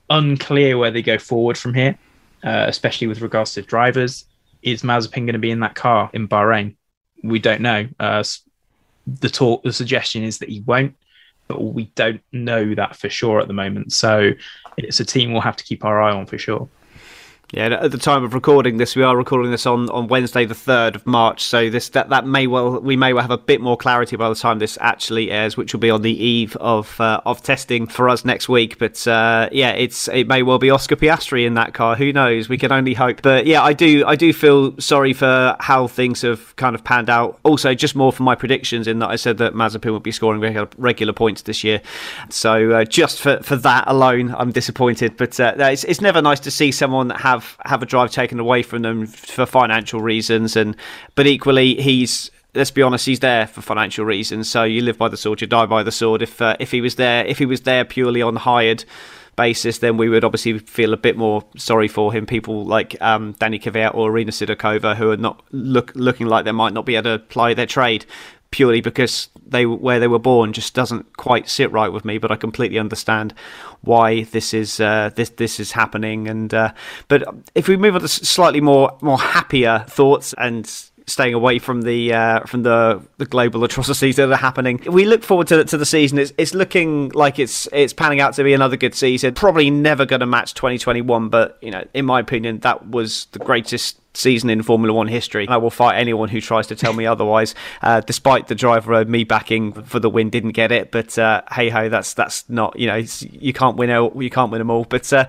Speaker 2: unclear where they go forward from here uh, especially with regards to drivers. Is mazepin going to be in that car in bahrain? We don't know. Uh, the talk the suggestion is that he won't but we don't know that for sure at the moment. So it's a team we'll have to keep our eye on for sure.
Speaker 1: Yeah, at the time of recording this, we are recording this on, on Wednesday, the third of March. So this that, that may well we may well have a bit more clarity by the time this actually airs, which will be on the eve of uh, of testing for us next week. But uh, yeah, it's it may well be Oscar Piastri in that car. Who knows? We can only hope. But yeah, I do I do feel sorry for how things have kind of panned out. Also, just more for my predictions in that I said that Mazepin would be scoring regular, regular points this year. So uh, just for for that alone, I'm disappointed. But uh, it's it's never nice to see someone have have have a drive taken away from them for financial reasons, and but equally he's let's be honest, he's there for financial reasons. So you live by the sword, you die by the sword. If uh, if he was there, if he was there purely on hired basis, then we would obviously feel a bit more sorry for him. People like um, Danny Kvyat or Irina Sidorkova, who are not look looking like they might not be able to ply their trade purely because they where they were born just doesn't quite sit right with me. But I completely understand why this is uh, this this is happening. And uh, but if we move on to slightly more more happier thoughts and staying away from the uh, from the, the global atrocities that are happening. We look forward to, to the season. It's, it's looking like it's it's panning out to be another good season. Probably never going to match 2021, but you know, in my opinion, that was the greatest season in Formula One history. I will fight anyone who tries to tell me otherwise. Uh, despite the driver of me backing for the win, didn't get it. But uh, hey ho, that's that's not you know you can't win all, you can't win them all. But uh,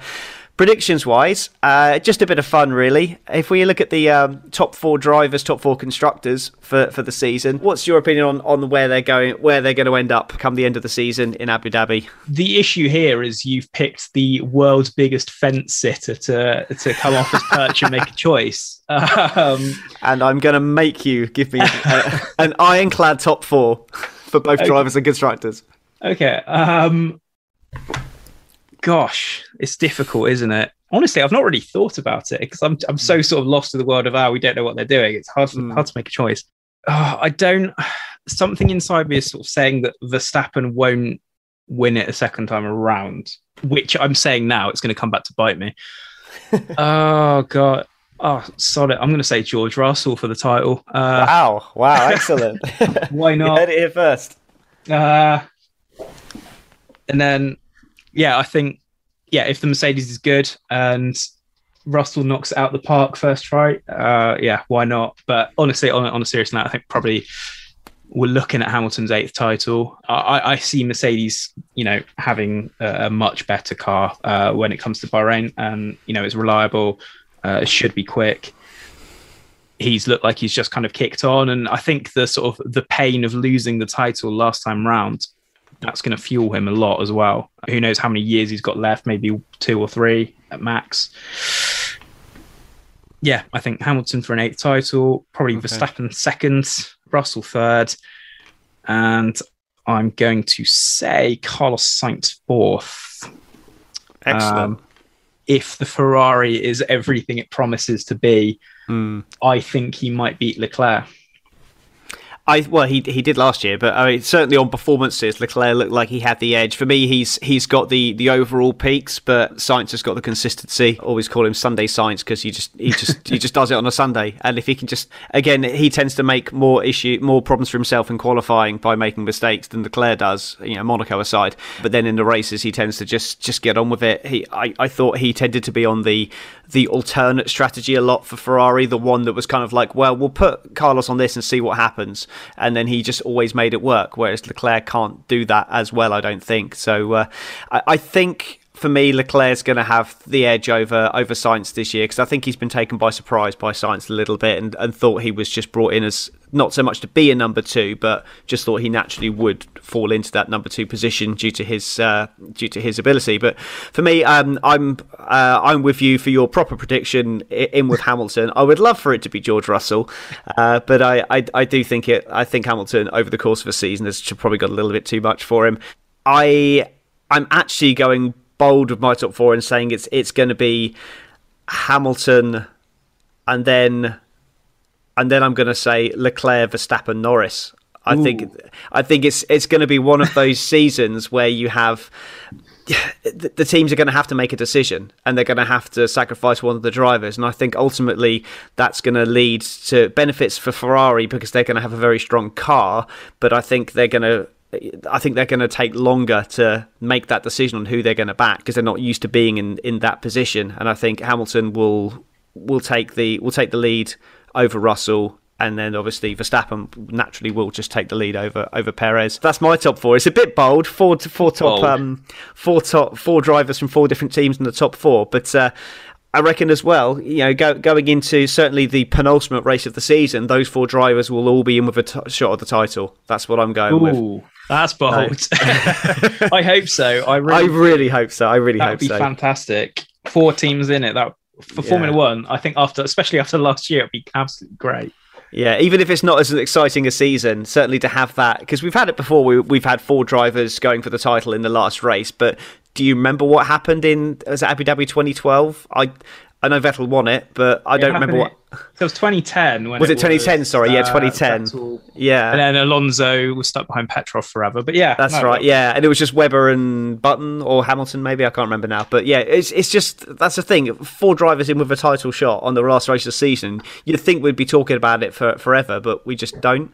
Speaker 1: predictions wise, uh, just a bit of fun, really. If we look at the um, top four drivers, top four constructors for, for the season, what's your opinion on, on where they're going, where they're going to end up come the end of the season in Abu Dhabi?
Speaker 2: The issue here is you've picked the world's biggest fence sitter to to come off his perch and make a choice. Um,
Speaker 1: and I'm going to make you give me a, an ironclad top four for both okay. drivers and constructors.
Speaker 2: Okay. Um, gosh, it's difficult, isn't it? Honestly, I've not really thought about it because I'm I'm so sort of lost in the world of ah, we don't know what they're doing. It's hard mm. hard to make a choice. Oh, I don't. Something inside me is sort of saying that Verstappen won't win it a second time around, which I'm saying now it's going to come back to bite me. oh god. Oh, sorry. I'm going to say George Russell for the title.
Speaker 1: Uh, wow! Wow! Excellent.
Speaker 2: why not?
Speaker 1: You heard it here first.
Speaker 2: Uh, and then yeah, I think yeah, if the Mercedes is good and Russell knocks out the park first try, uh, yeah, why not? But honestly, on, on a serious note, I think probably we're looking at Hamilton's eighth title. I, I see Mercedes, you know, having a, a much better car uh, when it comes to Bahrain, and you know, it's reliable. Uh, it should be quick. He's looked like he's just kind of kicked on, and I think the sort of the pain of losing the title last time round that's going to fuel him a lot as well. Who knows how many years he's got left? Maybe two or three at max. Yeah, I think Hamilton for an eighth title, probably okay. Verstappen second, Russell third, and I'm going to say Carlos Sainz fourth.
Speaker 1: Excellent. Um,
Speaker 2: if the Ferrari is everything it promises to be,
Speaker 1: mm.
Speaker 2: I think he might beat Leclerc.
Speaker 1: I well, he he did last year, but I mean, certainly on performances, Leclerc looked like he had the edge. For me, he's he's got the the overall peaks, but Sainz has got the consistency. always call him Sunday Sainz because he just he just he just does it on a Sunday. And if he can just again, he tends to make more issue more problems for himself in qualifying by making mistakes than Leclerc does. You know, Monaco aside, but then in the races, he tends to just just get on with it. He I, I thought he tended to be on the the alternate strategy a lot for Ferrari, the one that was kind of like, well, we'll put Carlos on this and see what happens, and then he just always made it work. Whereas Leclerc can't do that as well, I don't think. So uh, I, I think for me, Leclerc's going to have the edge over over Sainz this year because I think he's been taken by surprise by Sainz a little bit and, and thought he was just brought in as not so much to be a number two, but just thought he naturally would fall into that number two position due to his uh, due to his ability. But for me, um, I'm uh, I'm with you for your proper prediction in with Hamilton. I would love for it to be George Russell, uh, but I, I, I do think it. I think Hamilton over the course of a season has probably got a little bit too much for him. I I'm actually going bold with my top four and saying it's it's going to be Hamilton, and then and then I'm going to say Leclerc, Verstappen, Norris. I Ooh. think I think it's it's going to be one of those seasons where you have the, the teams are going to have to make a decision and they're going to have to sacrifice one of the drivers and I think ultimately that's going to lead to benefits for Ferrari because they're going to have a very strong car but I think they're going to I think they're going to take longer to make that decision on who they're going to back because they're not used to being in, in that position. And I think Hamilton will will take the will take the lead over Russell, and then obviously Verstappen naturally will just take the lead over over Perez. That's my top four. It's a bit bold, four four top um, four top four drivers from four different teams in the top four, but. Uh, I reckon as well, you know, go, going into certainly the penultimate race of the season, those four drivers will all be in with a t- shot of the title. That's what I'm going Ooh. with.
Speaker 2: That's bold. I hope so. I really,
Speaker 1: I really hope so. I really hope so.
Speaker 2: That would be
Speaker 1: so.
Speaker 2: Fantastic. Four teams in it. That for yeah. Formula One. I think after, especially after last year, it'd be absolutely great.
Speaker 1: Yeah, even if it's not as exciting a season, certainly to have that because we've had it before. We, we've had four drivers going for the title in the last race, but do you remember what happened in was Abu Dhabi 2012? I I know Vettel won it, but I it don't remember what.
Speaker 2: So it was 2010.
Speaker 1: was it, it 2010? Was, sorry, yeah, 2010. Uh, yeah,
Speaker 2: and then Alonso was stuck behind Petrov forever. But yeah,
Speaker 1: that's no, right. Yeah, and it was just Webber and Button or Hamilton, maybe I can't remember now. But yeah, it's it's just that's the thing. Four drivers in with a title shot on the last race of the season. You'd think we'd be talking about it for forever, but we just don't.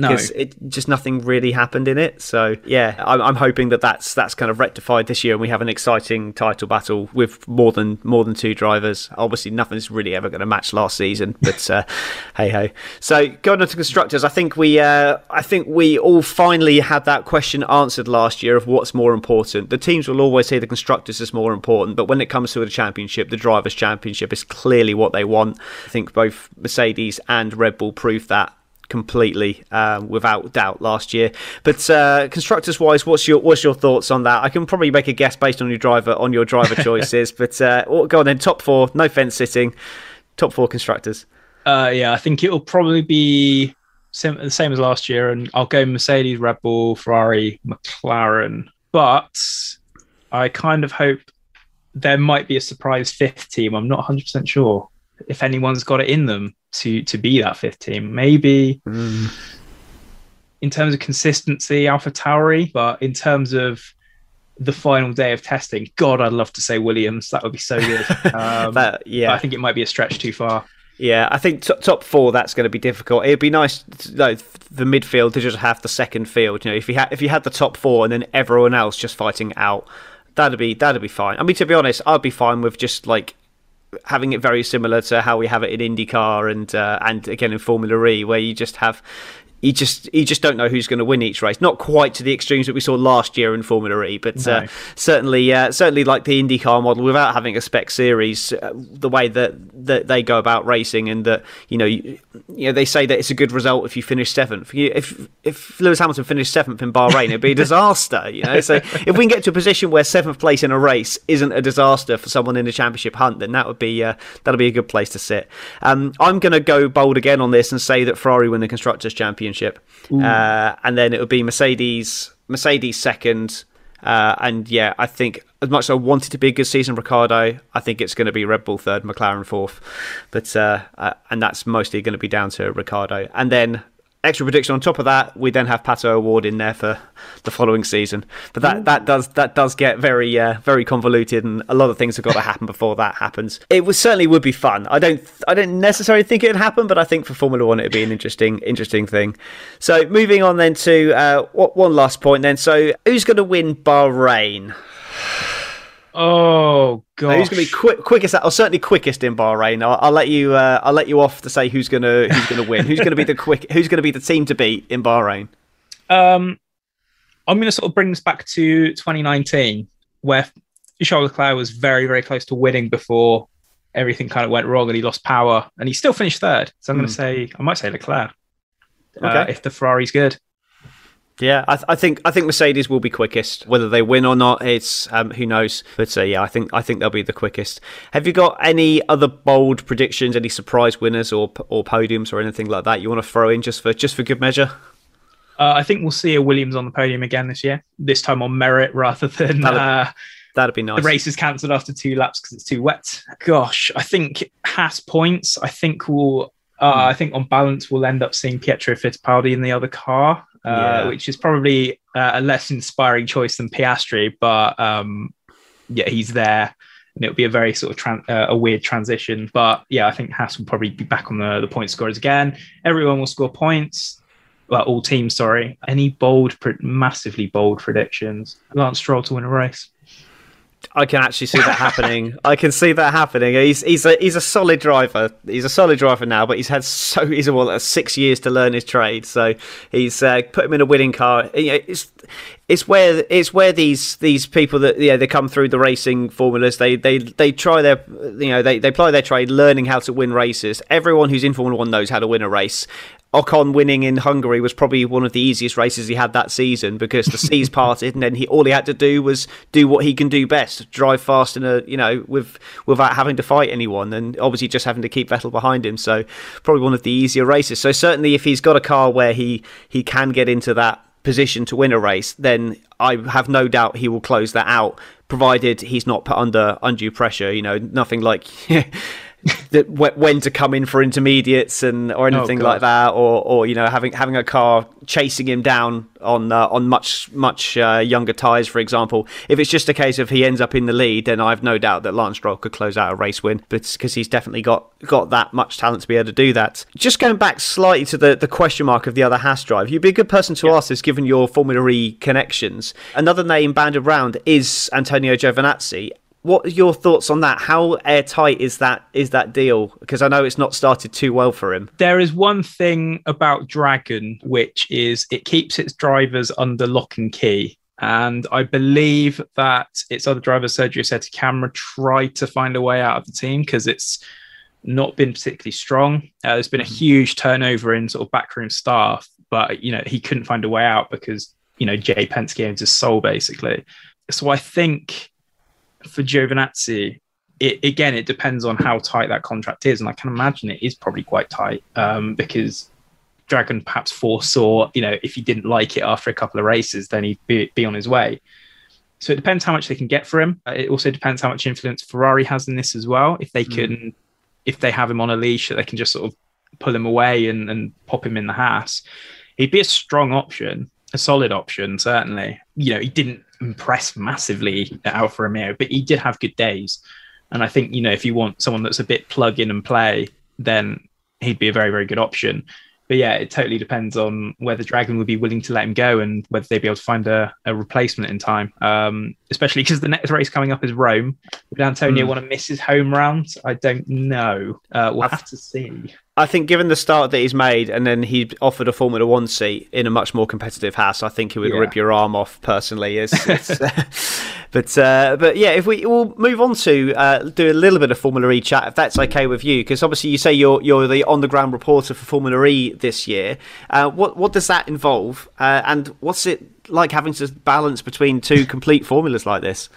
Speaker 1: Because it just nothing really happened in it. So yeah, I'm, I'm, hoping that that's that's kind of rectified this year, and we have an exciting title battle with more than more than two drivers. Obviously, nothing's really ever going to match last season, but uh, hey ho. So going on to constructors, I think we uh, I think we all finally had that question answered last year of what's more important. The teams will always say the constructors is more important, but when it comes to the championship, the drivers' championship is clearly what they want. I think both Mercedes and Red Bull proved that completely uh, without doubt last year. But uh, constructors wise, what's your what's your thoughts on that? I can probably make a guess based on your driver on your driver choices. but uh, go on then. Top four, no fence sitting. Top four constructors.
Speaker 2: Uh, yeah, I think it will probably be sim- the same as last year, and I'll go Mercedes, Red Bull, Ferrari, McLaren. But I kind of hope there might be a surprise fifth team. I'm not 100 percent sure if anyone's got it in them to to be that fifth team. Maybe mm. in terms of consistency, Alpha Tauri, but in terms of the final day of testing, God, I'd love to say Williams. That would be so good. Um,
Speaker 1: that, yeah,
Speaker 2: I think it might be a stretch too far.
Speaker 1: Yeah, I think t- top four that's going to be difficult. It'd be nice, to, like, the midfield to just have the second field. You know, if you had if you had the top four and then everyone else just fighting out, that'd be that'd be fine. I mean, to be honest, I'd be fine with just like having it very similar to how we have it in IndyCar and uh, and again in Formula E, where you just have you just you just don't know who's going to win each race. Not quite to the extremes that we saw last year in Formula E, but uh, no. uh, certainly uh, certainly like the IndyCar model without having a spec series, uh, the way that that they go about racing and that you know you, you, know they say that it's a good result if you finish seventh. If if Lewis Hamilton finished seventh in Bahrain, it'd be a disaster. You know, so if we can get to a position where seventh place in a race isn't a disaster for someone in a championship hunt, then that would be uh, that'll be a good place to sit. Um, I'm going to go bold again on this and say that Ferrari win the constructors championship Championship, uh, and then it would be Mercedes, Mercedes second, uh, and yeah, I think as much as I wanted to be a good season, Ricciardo, I think it's going to be Red Bull third, McLaren fourth, but uh, uh and that's mostly going to be down to Ricciardo. and then extra prediction on top of that, we then have Pato O'Ward in there for the following season. But that, that does that does get very uh, very convoluted, and a lot of things have got to happen before that happens. It was certainly would be fun. I don't I don't necessarily think it'd happen, but I think for Formula One it'd be an interesting interesting thing. So moving on then to uh, one last point then. So who's going to win Bahrain?
Speaker 2: Oh god,
Speaker 1: who's going to be quick, quickest? Or certainly quickest in Bahrain. I'll, I'll let you. Uh, I'll let you off to say who's going to who's going to win. who's going to be the quick? Who's going to be the team to beat in Bahrain?
Speaker 2: Um, I'm going to sort of bring this back to 2019, where Charles Leclerc was very very close to winning before everything kind of went wrong and he lost power, and he still finished third. So I'm mm. going to say I might say Leclerc. Uh, okay. Uh, if the Ferrari's good.
Speaker 1: Yeah, I, th- I, think I think Mercedes will be quickest. Whether they win or not, it's um, who knows. But uh, yeah, I think I think they'll be the quickest. Have you got any other bold predictions? Any surprise winners or or podiums or anything like that you want to throw in just for just for good measure?
Speaker 2: Uh, I think we'll see a Williams on the podium again this year. This time on merit rather than.
Speaker 1: That'd, uh, that'd be nice.
Speaker 2: The race is cancelled after two laps because it's too wet. Gosh, I think Haas points. I think we'll. Uh. I think on balance we'll end up seeing Pietro Fittipaldi in the other car yeah. Uh, which is probably uh, a less inspiring choice than Piastri, but um, yeah, he's there. And it'll be a very sort of tran- uh, a weird transition, but yeah, I think Haas will probably be back on the, the point scorers again. Everyone will score points, well, all teams. Sorry. Any bold, massively bold predictions? Lance Stroll to win a race.
Speaker 1: I can actually see that happening. I can see that happening. He's he's a he's a solid driver. He's a solid driver now, but he's had so he's well, six years to learn his trade. So he's uh, put him in a winning car. It's it's where it's where these these people that yeah they come through the racing formulas. They they they try their you know they they apply their trade, learning how to win races. Everyone who's in Formula One knows how to win a race, Ocon winning in Hungary was probably one of the easiest races he had that season because the seas parted and then he all he had to do was do what he can do best, drive fast in a you know with without having to fight anyone and obviously just having to keep Vettel behind him. So probably one of the easier races. So certainly if he's got a car where he he can get into that position to win a race, then I have no doubt he will close that out, provided he's not put under undue pressure. You know, nothing like that when to come in for intermediates and or oh, anything oh, like that, or or you know having having a car chasing him down on uh, on much much uh, younger tyres, for example. If it's just a case of he ends up in the lead, then I've no doubt that Lance Stroll could close out a race win, but because he's definitely got got that much talent to be able to do that. Just going back slightly to the the question mark of the other Haas drive, you'd be a good person to yeah. ask this given your Formula E connections. Another name banded around is Antonio Giovinazzi what are your thoughts on that? How airtight is that is that deal? Because I know it's not started too well for him.
Speaker 2: There is one thing about Dragon, which is it keeps its drivers under lock and key. And I believe that its other driver, Sergio Sette tried to find a way out of the team because it's not been particularly strong. Uh, there's been a mm-hmm. huge turnover in sort of backroom staff, but you know he couldn't find a way out because you know Jay Penske owns his soul basically. So I think for Giovinazzi, it, again, it depends on how tight that contract is, and I can imagine it is probably quite tight um, because Dragon perhaps foresaw, you know, if he didn't like it after a couple of races, then he'd be, be on his way. So it depends how much they can get for him. Uh, it also depends how much influence Ferrari has in this as well. If they mm. can, if they have him on a leash, that they can just sort of pull him away and, and pop him in the Haas. He'd be a strong option, a solid option, certainly. You know, he didn't impress massively at Alfa Romeo, but he did have good days. And I think, you know, if you want someone that's a bit plug in and play, then he'd be a very, very good option. But yeah, it totally depends on whether Dragon would be willing to let him go and whether they'd be able to find a, a replacement in time. Um, especially because the next race coming up is Rome. Would Antonio mm. want to miss his home round? I don't know. Uh, we'll have to see.
Speaker 1: I think given the start that he's made, and then he offered a Formula One seat in a much more competitive Haas, I think he would yeah. rip your arm off personally. It's, it's, uh, but uh, but yeah, if we will move on to uh, do a little bit of Formula E chat, if that's okay with you, because obviously you say you're you're the on the ground reporter for Formula E this year. Uh, what what does that involve, uh, and what's it like having to balance between two complete formulas like this?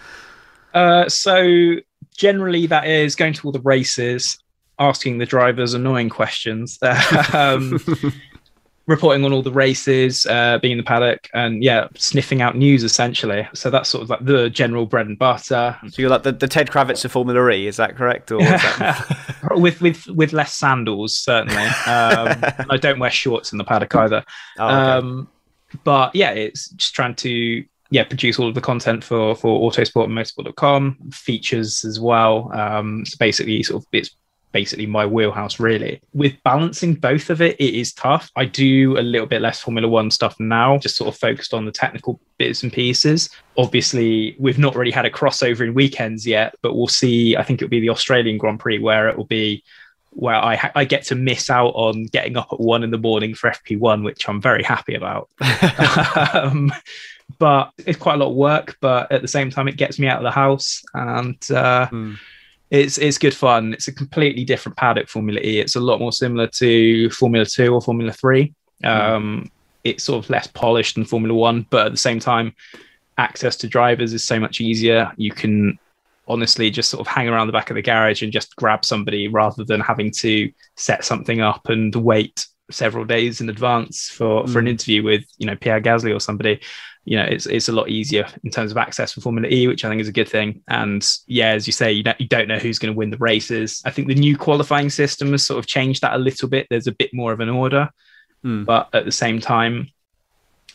Speaker 2: Uh, so generally that is going to all the races asking the drivers annoying questions, um, reporting on all the races, uh, being in the paddock, and yeah, sniffing out news essentially. So that's sort of like the general bread and butter.
Speaker 1: So you're like the, the Ted Kravitz of Formula E, is that correct? Or
Speaker 2: that... with with with less sandals, certainly. Um, I don't wear shorts in the paddock either. Oh, okay. um, but yeah, it's just trying to yeah, produce all of the content for for Autosport and Motorsport.com, features as well. Um, so basically, sort of it's basically my wheelhouse really with balancing both of it it is tough i do a little bit less formula one stuff now just sort of focused on the technical bits and pieces obviously we've not really had a crossover in weekends yet but we'll see i think it'll be the australian grand prix where it will be where I, ha- I get to miss out on getting up at one in the morning for FP1, which I'm very happy about. um, but it's quite a lot of work, but at the same time, it gets me out of the house. And uh, mm it's it's good fun. It's a completely different paddock Formula E. It's a lot more similar to Formula Two or Formula Three. Hmm. Um, mm. It's sort of less polished than Formula One, but at the same time, access to drivers is so much easier. You can honestly just sort of hang around the back of the garage and just grab somebody rather than having to set something up and wait several days in advance for mm. for an hmm. interview with you know Pierre Gasly or somebody you know it's it's a lot easier in terms of access for Formula E, which I think is a good thing. And yeah, as you say, you don't you don't know who's going to win the races. I think the new qualifying system has sort of changed that a little bit. There's a bit more of an order, mm. but at the same time,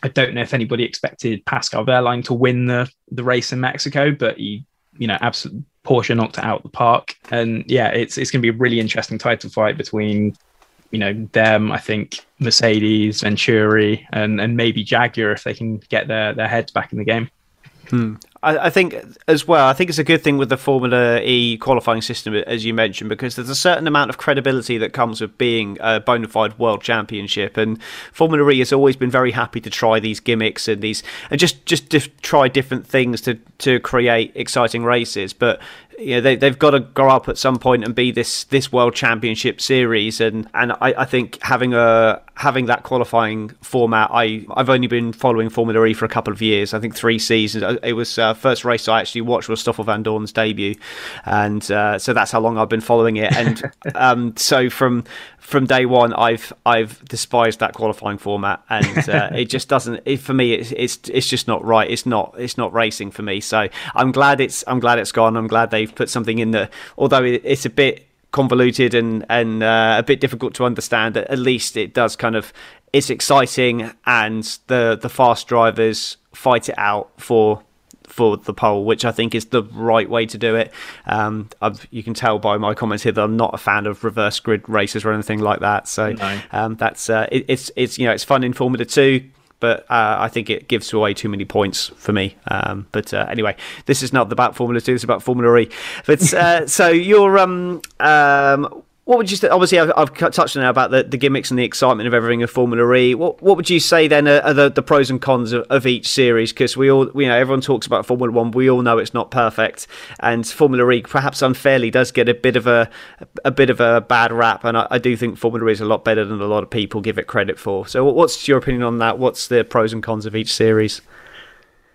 Speaker 2: I don't know if anybody expected Pascal Wehrlein to win the the race in Mexico, but he you know absolutely Porsche knocked it out the park. And yeah, it's it's going to be a really interesting title fight between you know them. I think Mercedes, Venturi, and and maybe Jaguar if they can get their their heads back in the game.
Speaker 1: Hmm. I, I, think as well. I think it's a good thing with the Formula E qualifying system, as you mentioned, because there's a certain amount of credibility that comes with being a bona fide world championship. And Formula E has always been very happy to try these gimmicks and these and just just dif- try different things to to create exciting races. But you know, they, they've got to grow up at some point and be this this world championship series and and I, I think having a having that qualifying format I I've only been following Formula E for a couple of years I think three seasons it was uh, first race I actually watched was Stoffel Vandoorne's debut and uh, so that's how long I've been following it and um, so from from day one, I've I've despised that qualifying format, and uh, it just doesn't. It, for me, it's it's it's just not right. It's not it's not racing for me. So I'm glad it's I'm glad it's gone. I'm glad they've put something in there. Although it's a bit convoluted and and uh, a bit difficult to understand, at least it does kind of it's exciting and the the fast drivers fight it out for for the pole, which I think is the right way to do it. Um, you can tell by my comments here that I'm not a fan of reverse grid races or anything like that. So no. um, that's uh, it, it's it's you know it's fun in Formula Two. But uh, I think it gives away too many points for me. Um, but uh, anyway, this is not about Formula Two; This is about Formula E. But uh, so you're um, um, what would you say? Obviously, I've, I've touched on now about the, the gimmicks and the excitement of everything of Formula E. What what would you say then are, are the, the pros and cons of, of each series? Because we all, you know, everyone talks about Formula One. We all know it's not perfect, and Formula E perhaps unfairly does get a bit of a a bit of a bad rap. And I, I do think Formula E is a lot better than a lot of people give it credit for. So, what's your opinion on that? What's the pros and cons of each series?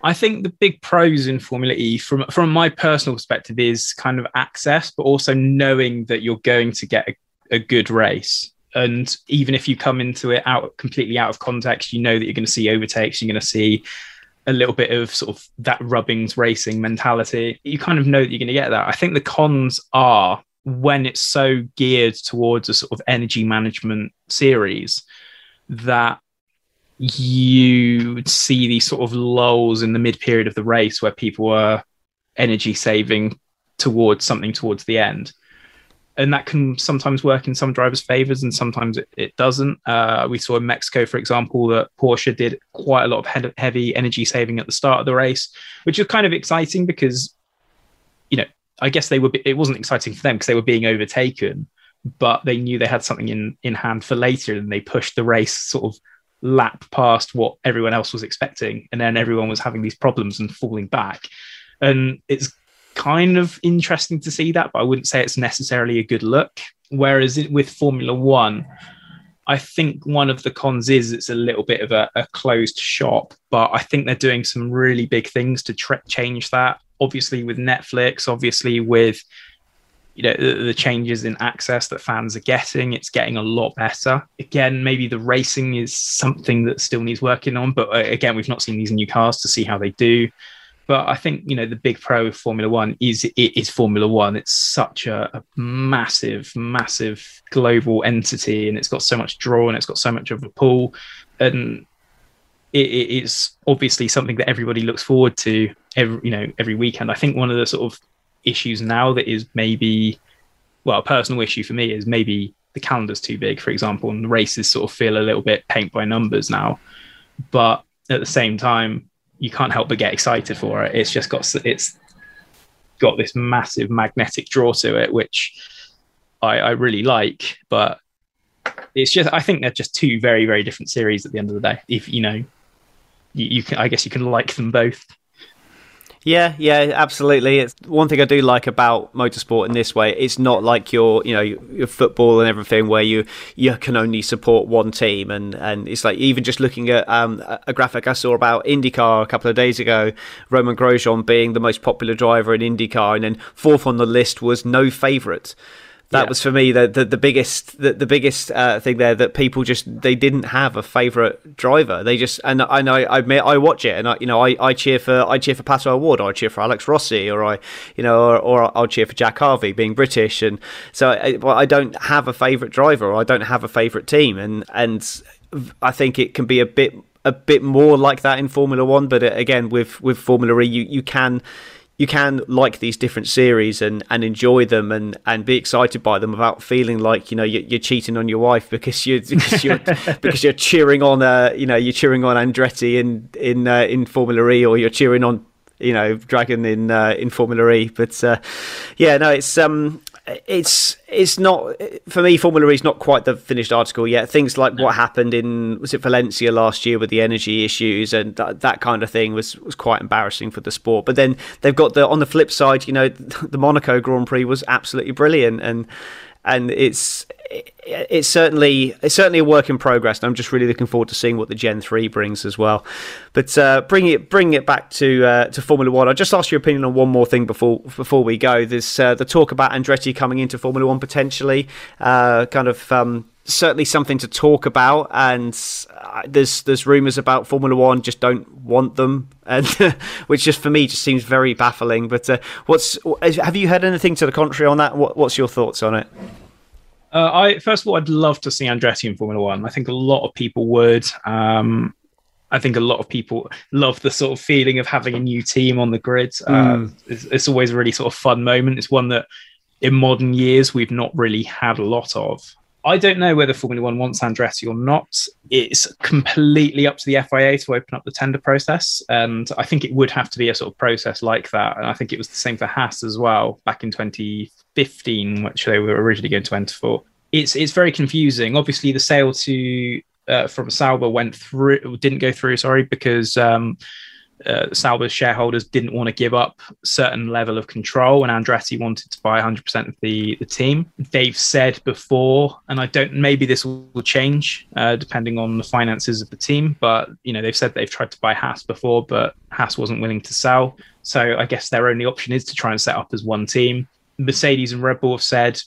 Speaker 2: I think the big pros in Formula E, from from my personal perspective, is kind of access, but also knowing that you're going to get a, a good race. And even if you come into it out completely out of context, you know that you're going to see overtakes, you're going to see a little bit of sort of that rubbings racing mentality. You kind of know that you're going to get that. I think the cons are when it's so geared towards a sort of energy management series that you see these sort of lulls in the mid period of the race where people are energy saving towards something towards the end. And that can sometimes work in some drivers' favors and sometimes it, it doesn't. Uh, we saw in Mexico, for example, that Porsche did quite a lot of heavy energy saving at the start of the race, which was kind of exciting because, you know, I guess they were. It wasn't exciting for them because they were being overtaken, but they knew they had something in in hand for later, and they pushed the race sort of lap past what everyone else was expecting, and then everyone was having these problems and falling back. And it's kind of interesting to see that, but I wouldn't say it's necessarily a good look. Whereas with Formula One, I think one of the cons is it's a little bit of a, a closed shop, but I think they're doing some really big things to tra- change that. Obviously, with Netflix, obviously, with you know the, the, changes in access that fans are getting it's getting a lot better. Again maybe the racing is something that still needs working on but uh, again we've not seen these new cars to see how they do. But i think you know the big pro of formula one is it is formula one. It's such a, a massive massive global entity and it's got so much draw and it's got so much of a pull. And it, it is obviously something that everybody looks forward to every you know every weekend. I think one of the sort of issues now that is maybe well a personal issue for me is maybe the calendar's too big for example and the races sort of feel a little bit paint by numbers now. But at the same time you can't help but get excited for it. It's just got it's got this massive magnetic draw to it which I, I really like but it's just i think they're just two very very different series at the end of the day. If you know you, you can i guess you can like them both
Speaker 1: yeah, yeah, absolutely. It's one thing I do like about motorsport in this way. It's not like your, you know, your football and everything where you you can only support one team, and and it's like even just looking at um, a graphic I saw about IndyCar a couple of days ago, Romain Grosjean being the most popular driver in IndyCar, and then fourth on the list was no favourite that yeah. was for me the the, the biggest the, the biggest uh, thing there that people just they didn't have a favorite driver. They just and I know I admit I watch it and I you know I, I cheer for I cheer for Pato O'Ward or I cheer for Alex Rossi or I you know or, or I'll cheer for Jack Harvey being British. And so I, I don't have a favorite driver or I don't have a favorite team. And and I think it can be a bit a bit more like that in Formula One. But uh, again with with Formula E you you can you can like these different series and, and enjoy them and, and be excited by them without feeling like you know you're, you're cheating on your wife because you're because you're, because you're cheering on uh you know you're cheering on Andretti in in uh, in Formula E or you're cheering on you know Dragon in uh, in Formula E. But uh, yeah, no, it's um it's it's not for me. Formula E is not quite the finished article yet. Things like no. what happened in was it Valencia last year with the energy issues and that, that kind of thing was was quite embarrassing for the sport. But then they've got the on the flip side, you know, the Monaco Grand Prix was absolutely brilliant and and it's it's certainly it's certainly a work in progress. And I'm just really looking forward to seeing what the Gen three brings as well. But uh, bring it bring it back to uh, to Formula One. I just ask your opinion on one more thing before before we go. There's uh, the talk about Andretti coming into Formula One potentially, uh, kind of. Um, certainly something to talk about, and uh, there's there's rumours about Formula One just don't want them, and which just for me just seems very baffling. But uh, what's have you heard anything to the contrary on that? What, what's your thoughts on it?
Speaker 2: Uh, I first of all, I'd love to see Andretti in Formula One. I think a lot of people would. Um, I think a lot of people love the sort of feeling of having a new team on the grid. Mm. It's, it's, always a really sort of fun moment. It's one that in modern years we've not really had a lot of. I don't know whether Formula One wants Andretti or not. It's completely up to the FIA to open up the tender process. And I think it would have to be a sort of process like that. And I think it was the same for Haas as well back in 2015, which they were originally going to enter for. It's, it's very confusing. Obviously, the sale to uh, from Sauber went through, didn't go through, sorry, because um, uh, Sauber's shareholders didn't want to give up certain level of control, and Andretti wanted to buy 100% of the the team. They've said before, and I don't. Maybe this will change uh, depending on the finances of the team, but you know they've said they've tried to buy Haas before, but Haas wasn't willing to sell. So I guess their only option is to try and set up as one team. Mercedes and Red Bull have said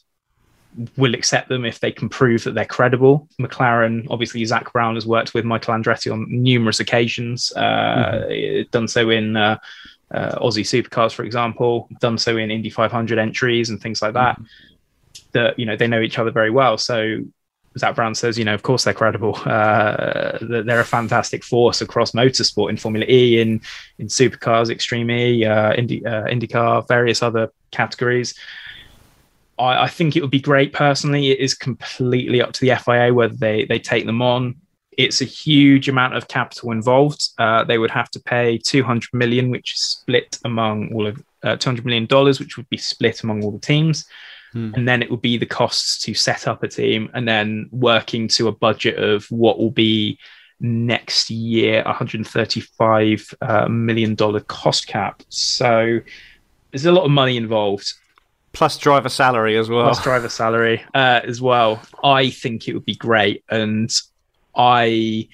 Speaker 2: will accept them if they can prove that they're credible. McLaren, obviously, Zak Brown has worked with Michael Andretti on numerous occasions, uh, mm-hmm. done so in uh, uh, Aussie supercars, for example, done so in Indy 500 entries and things like that. Mm-hmm. That you know they know each other very well. So Zak Brown says, you know, of course they're credible. Uh, they're a fantastic force across motorsport in Formula E, in in supercars, Extreme E, uh, Indy, uh, IndyCar, various other categories. I, I, think it would be great personally. It is completely up to the FIA whether they, they take them on. It's a huge amount of capital involved. Uh, they would have to pay 200 million, which is split among all of uh, 200 million dollars, which would be split among all the teams. Hmm. And then it would be the costs to set up a team and then working to a budget of what will be next year 135 uh, million dollar cost cap. So there's a lot of money involved
Speaker 1: plus driver salary as well.
Speaker 2: Plus driver salary uh, as well. I think it would be great, and I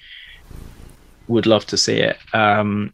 Speaker 2: would love to see it. Um,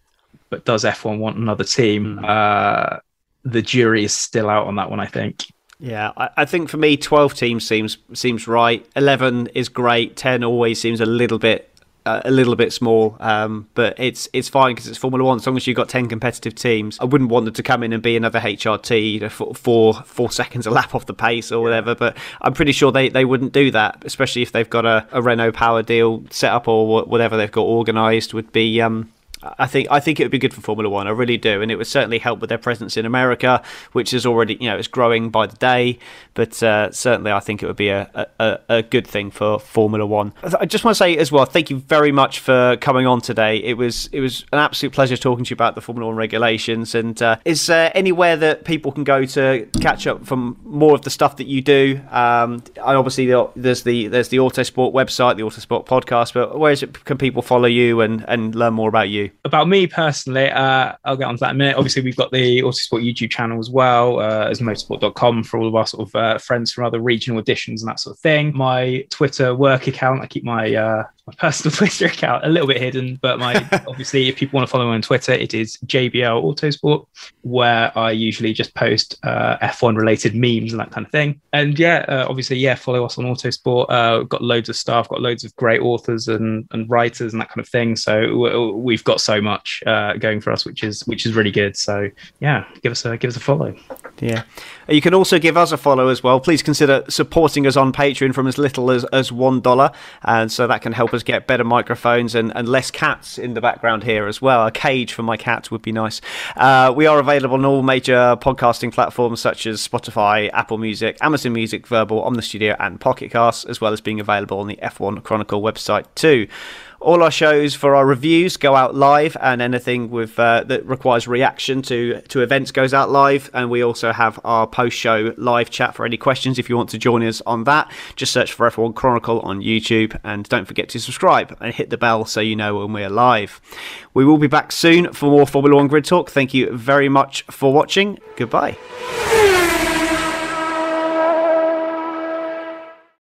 Speaker 2: but does F1 want another team? Hmm. Uh, the jury is still out on that one. I think.
Speaker 1: Yeah, I, I, think for me, twelve teams seems seems right. Eleven is great. Ten always seems a little bit uh, a little bit small, um, but it's it's fine because it's Formula One. As long as you've got ten competitive teams, I wouldn't want them to come in and be another HRT, you know, four, four, four seconds a lap off the pace or whatever. But I'm pretty sure they, they wouldn't do that, especially if they've got a, a Renault Power deal set up or whatever they've got organised. Would be um, I think I think it would be good for Formula One. I really do, and it would certainly help with their presence in America, which is already you know it's growing by the day. But uh, certainly, I think it would be a, a, a good thing for Formula One. I just want to say as well, thank you very much for coming on today. It was it was an absolute pleasure talking to you about the Formula One regulations. And uh, is there anywhere that people can go to catch up from more of the stuff that you do? Um, and obviously, there's the there's the Autosport website, the Autosport podcast. But where is it, can people follow you and and learn more about you?
Speaker 2: About me personally, uh, I'll get on to that in a minute. Obviously, we've got the Autosport YouTube channel as well uh, as motorsport.com for all of our sort of uh, friends from other regional editions and that sort of thing. My Twitter work account, I keep my uh, my personal Twitter account a little bit hidden, but my obviously, if people want to follow me on Twitter, it is JBL Autosport, where I usually just post uh, F1 related memes and that kind of thing. And yeah, uh, obviously, yeah, follow us on Autosport. Uh, we've got loads of stuff, got loads of great authors and, and writers and that kind of thing. So we've got so much uh, going for us, which is which is really good. So yeah, give us a give us a follow.
Speaker 1: Yeah, you can also give us a follow as well. Please consider supporting us on Patreon from as little as as one dollar, and so that can help us get better microphones and, and less cats in the background here as well. A cage for my cats would be nice. Uh, we are available on all major podcasting platforms such as Spotify, Apple Music, Amazon Music, Verbal, Omny Studio, and Pocket Casts, as well as being available on the F1 Chronicle website too. All our shows for our reviews go out live, and anything with uh, that requires reaction to to events goes out live. And we also have our post show live chat for any questions. If you want to join us on that, just search for F1 Chronicle on YouTube, and don't forget to subscribe and hit the bell so you know when we're live. We will be back soon for more Formula One Grid Talk. Thank you very much for watching. Goodbye.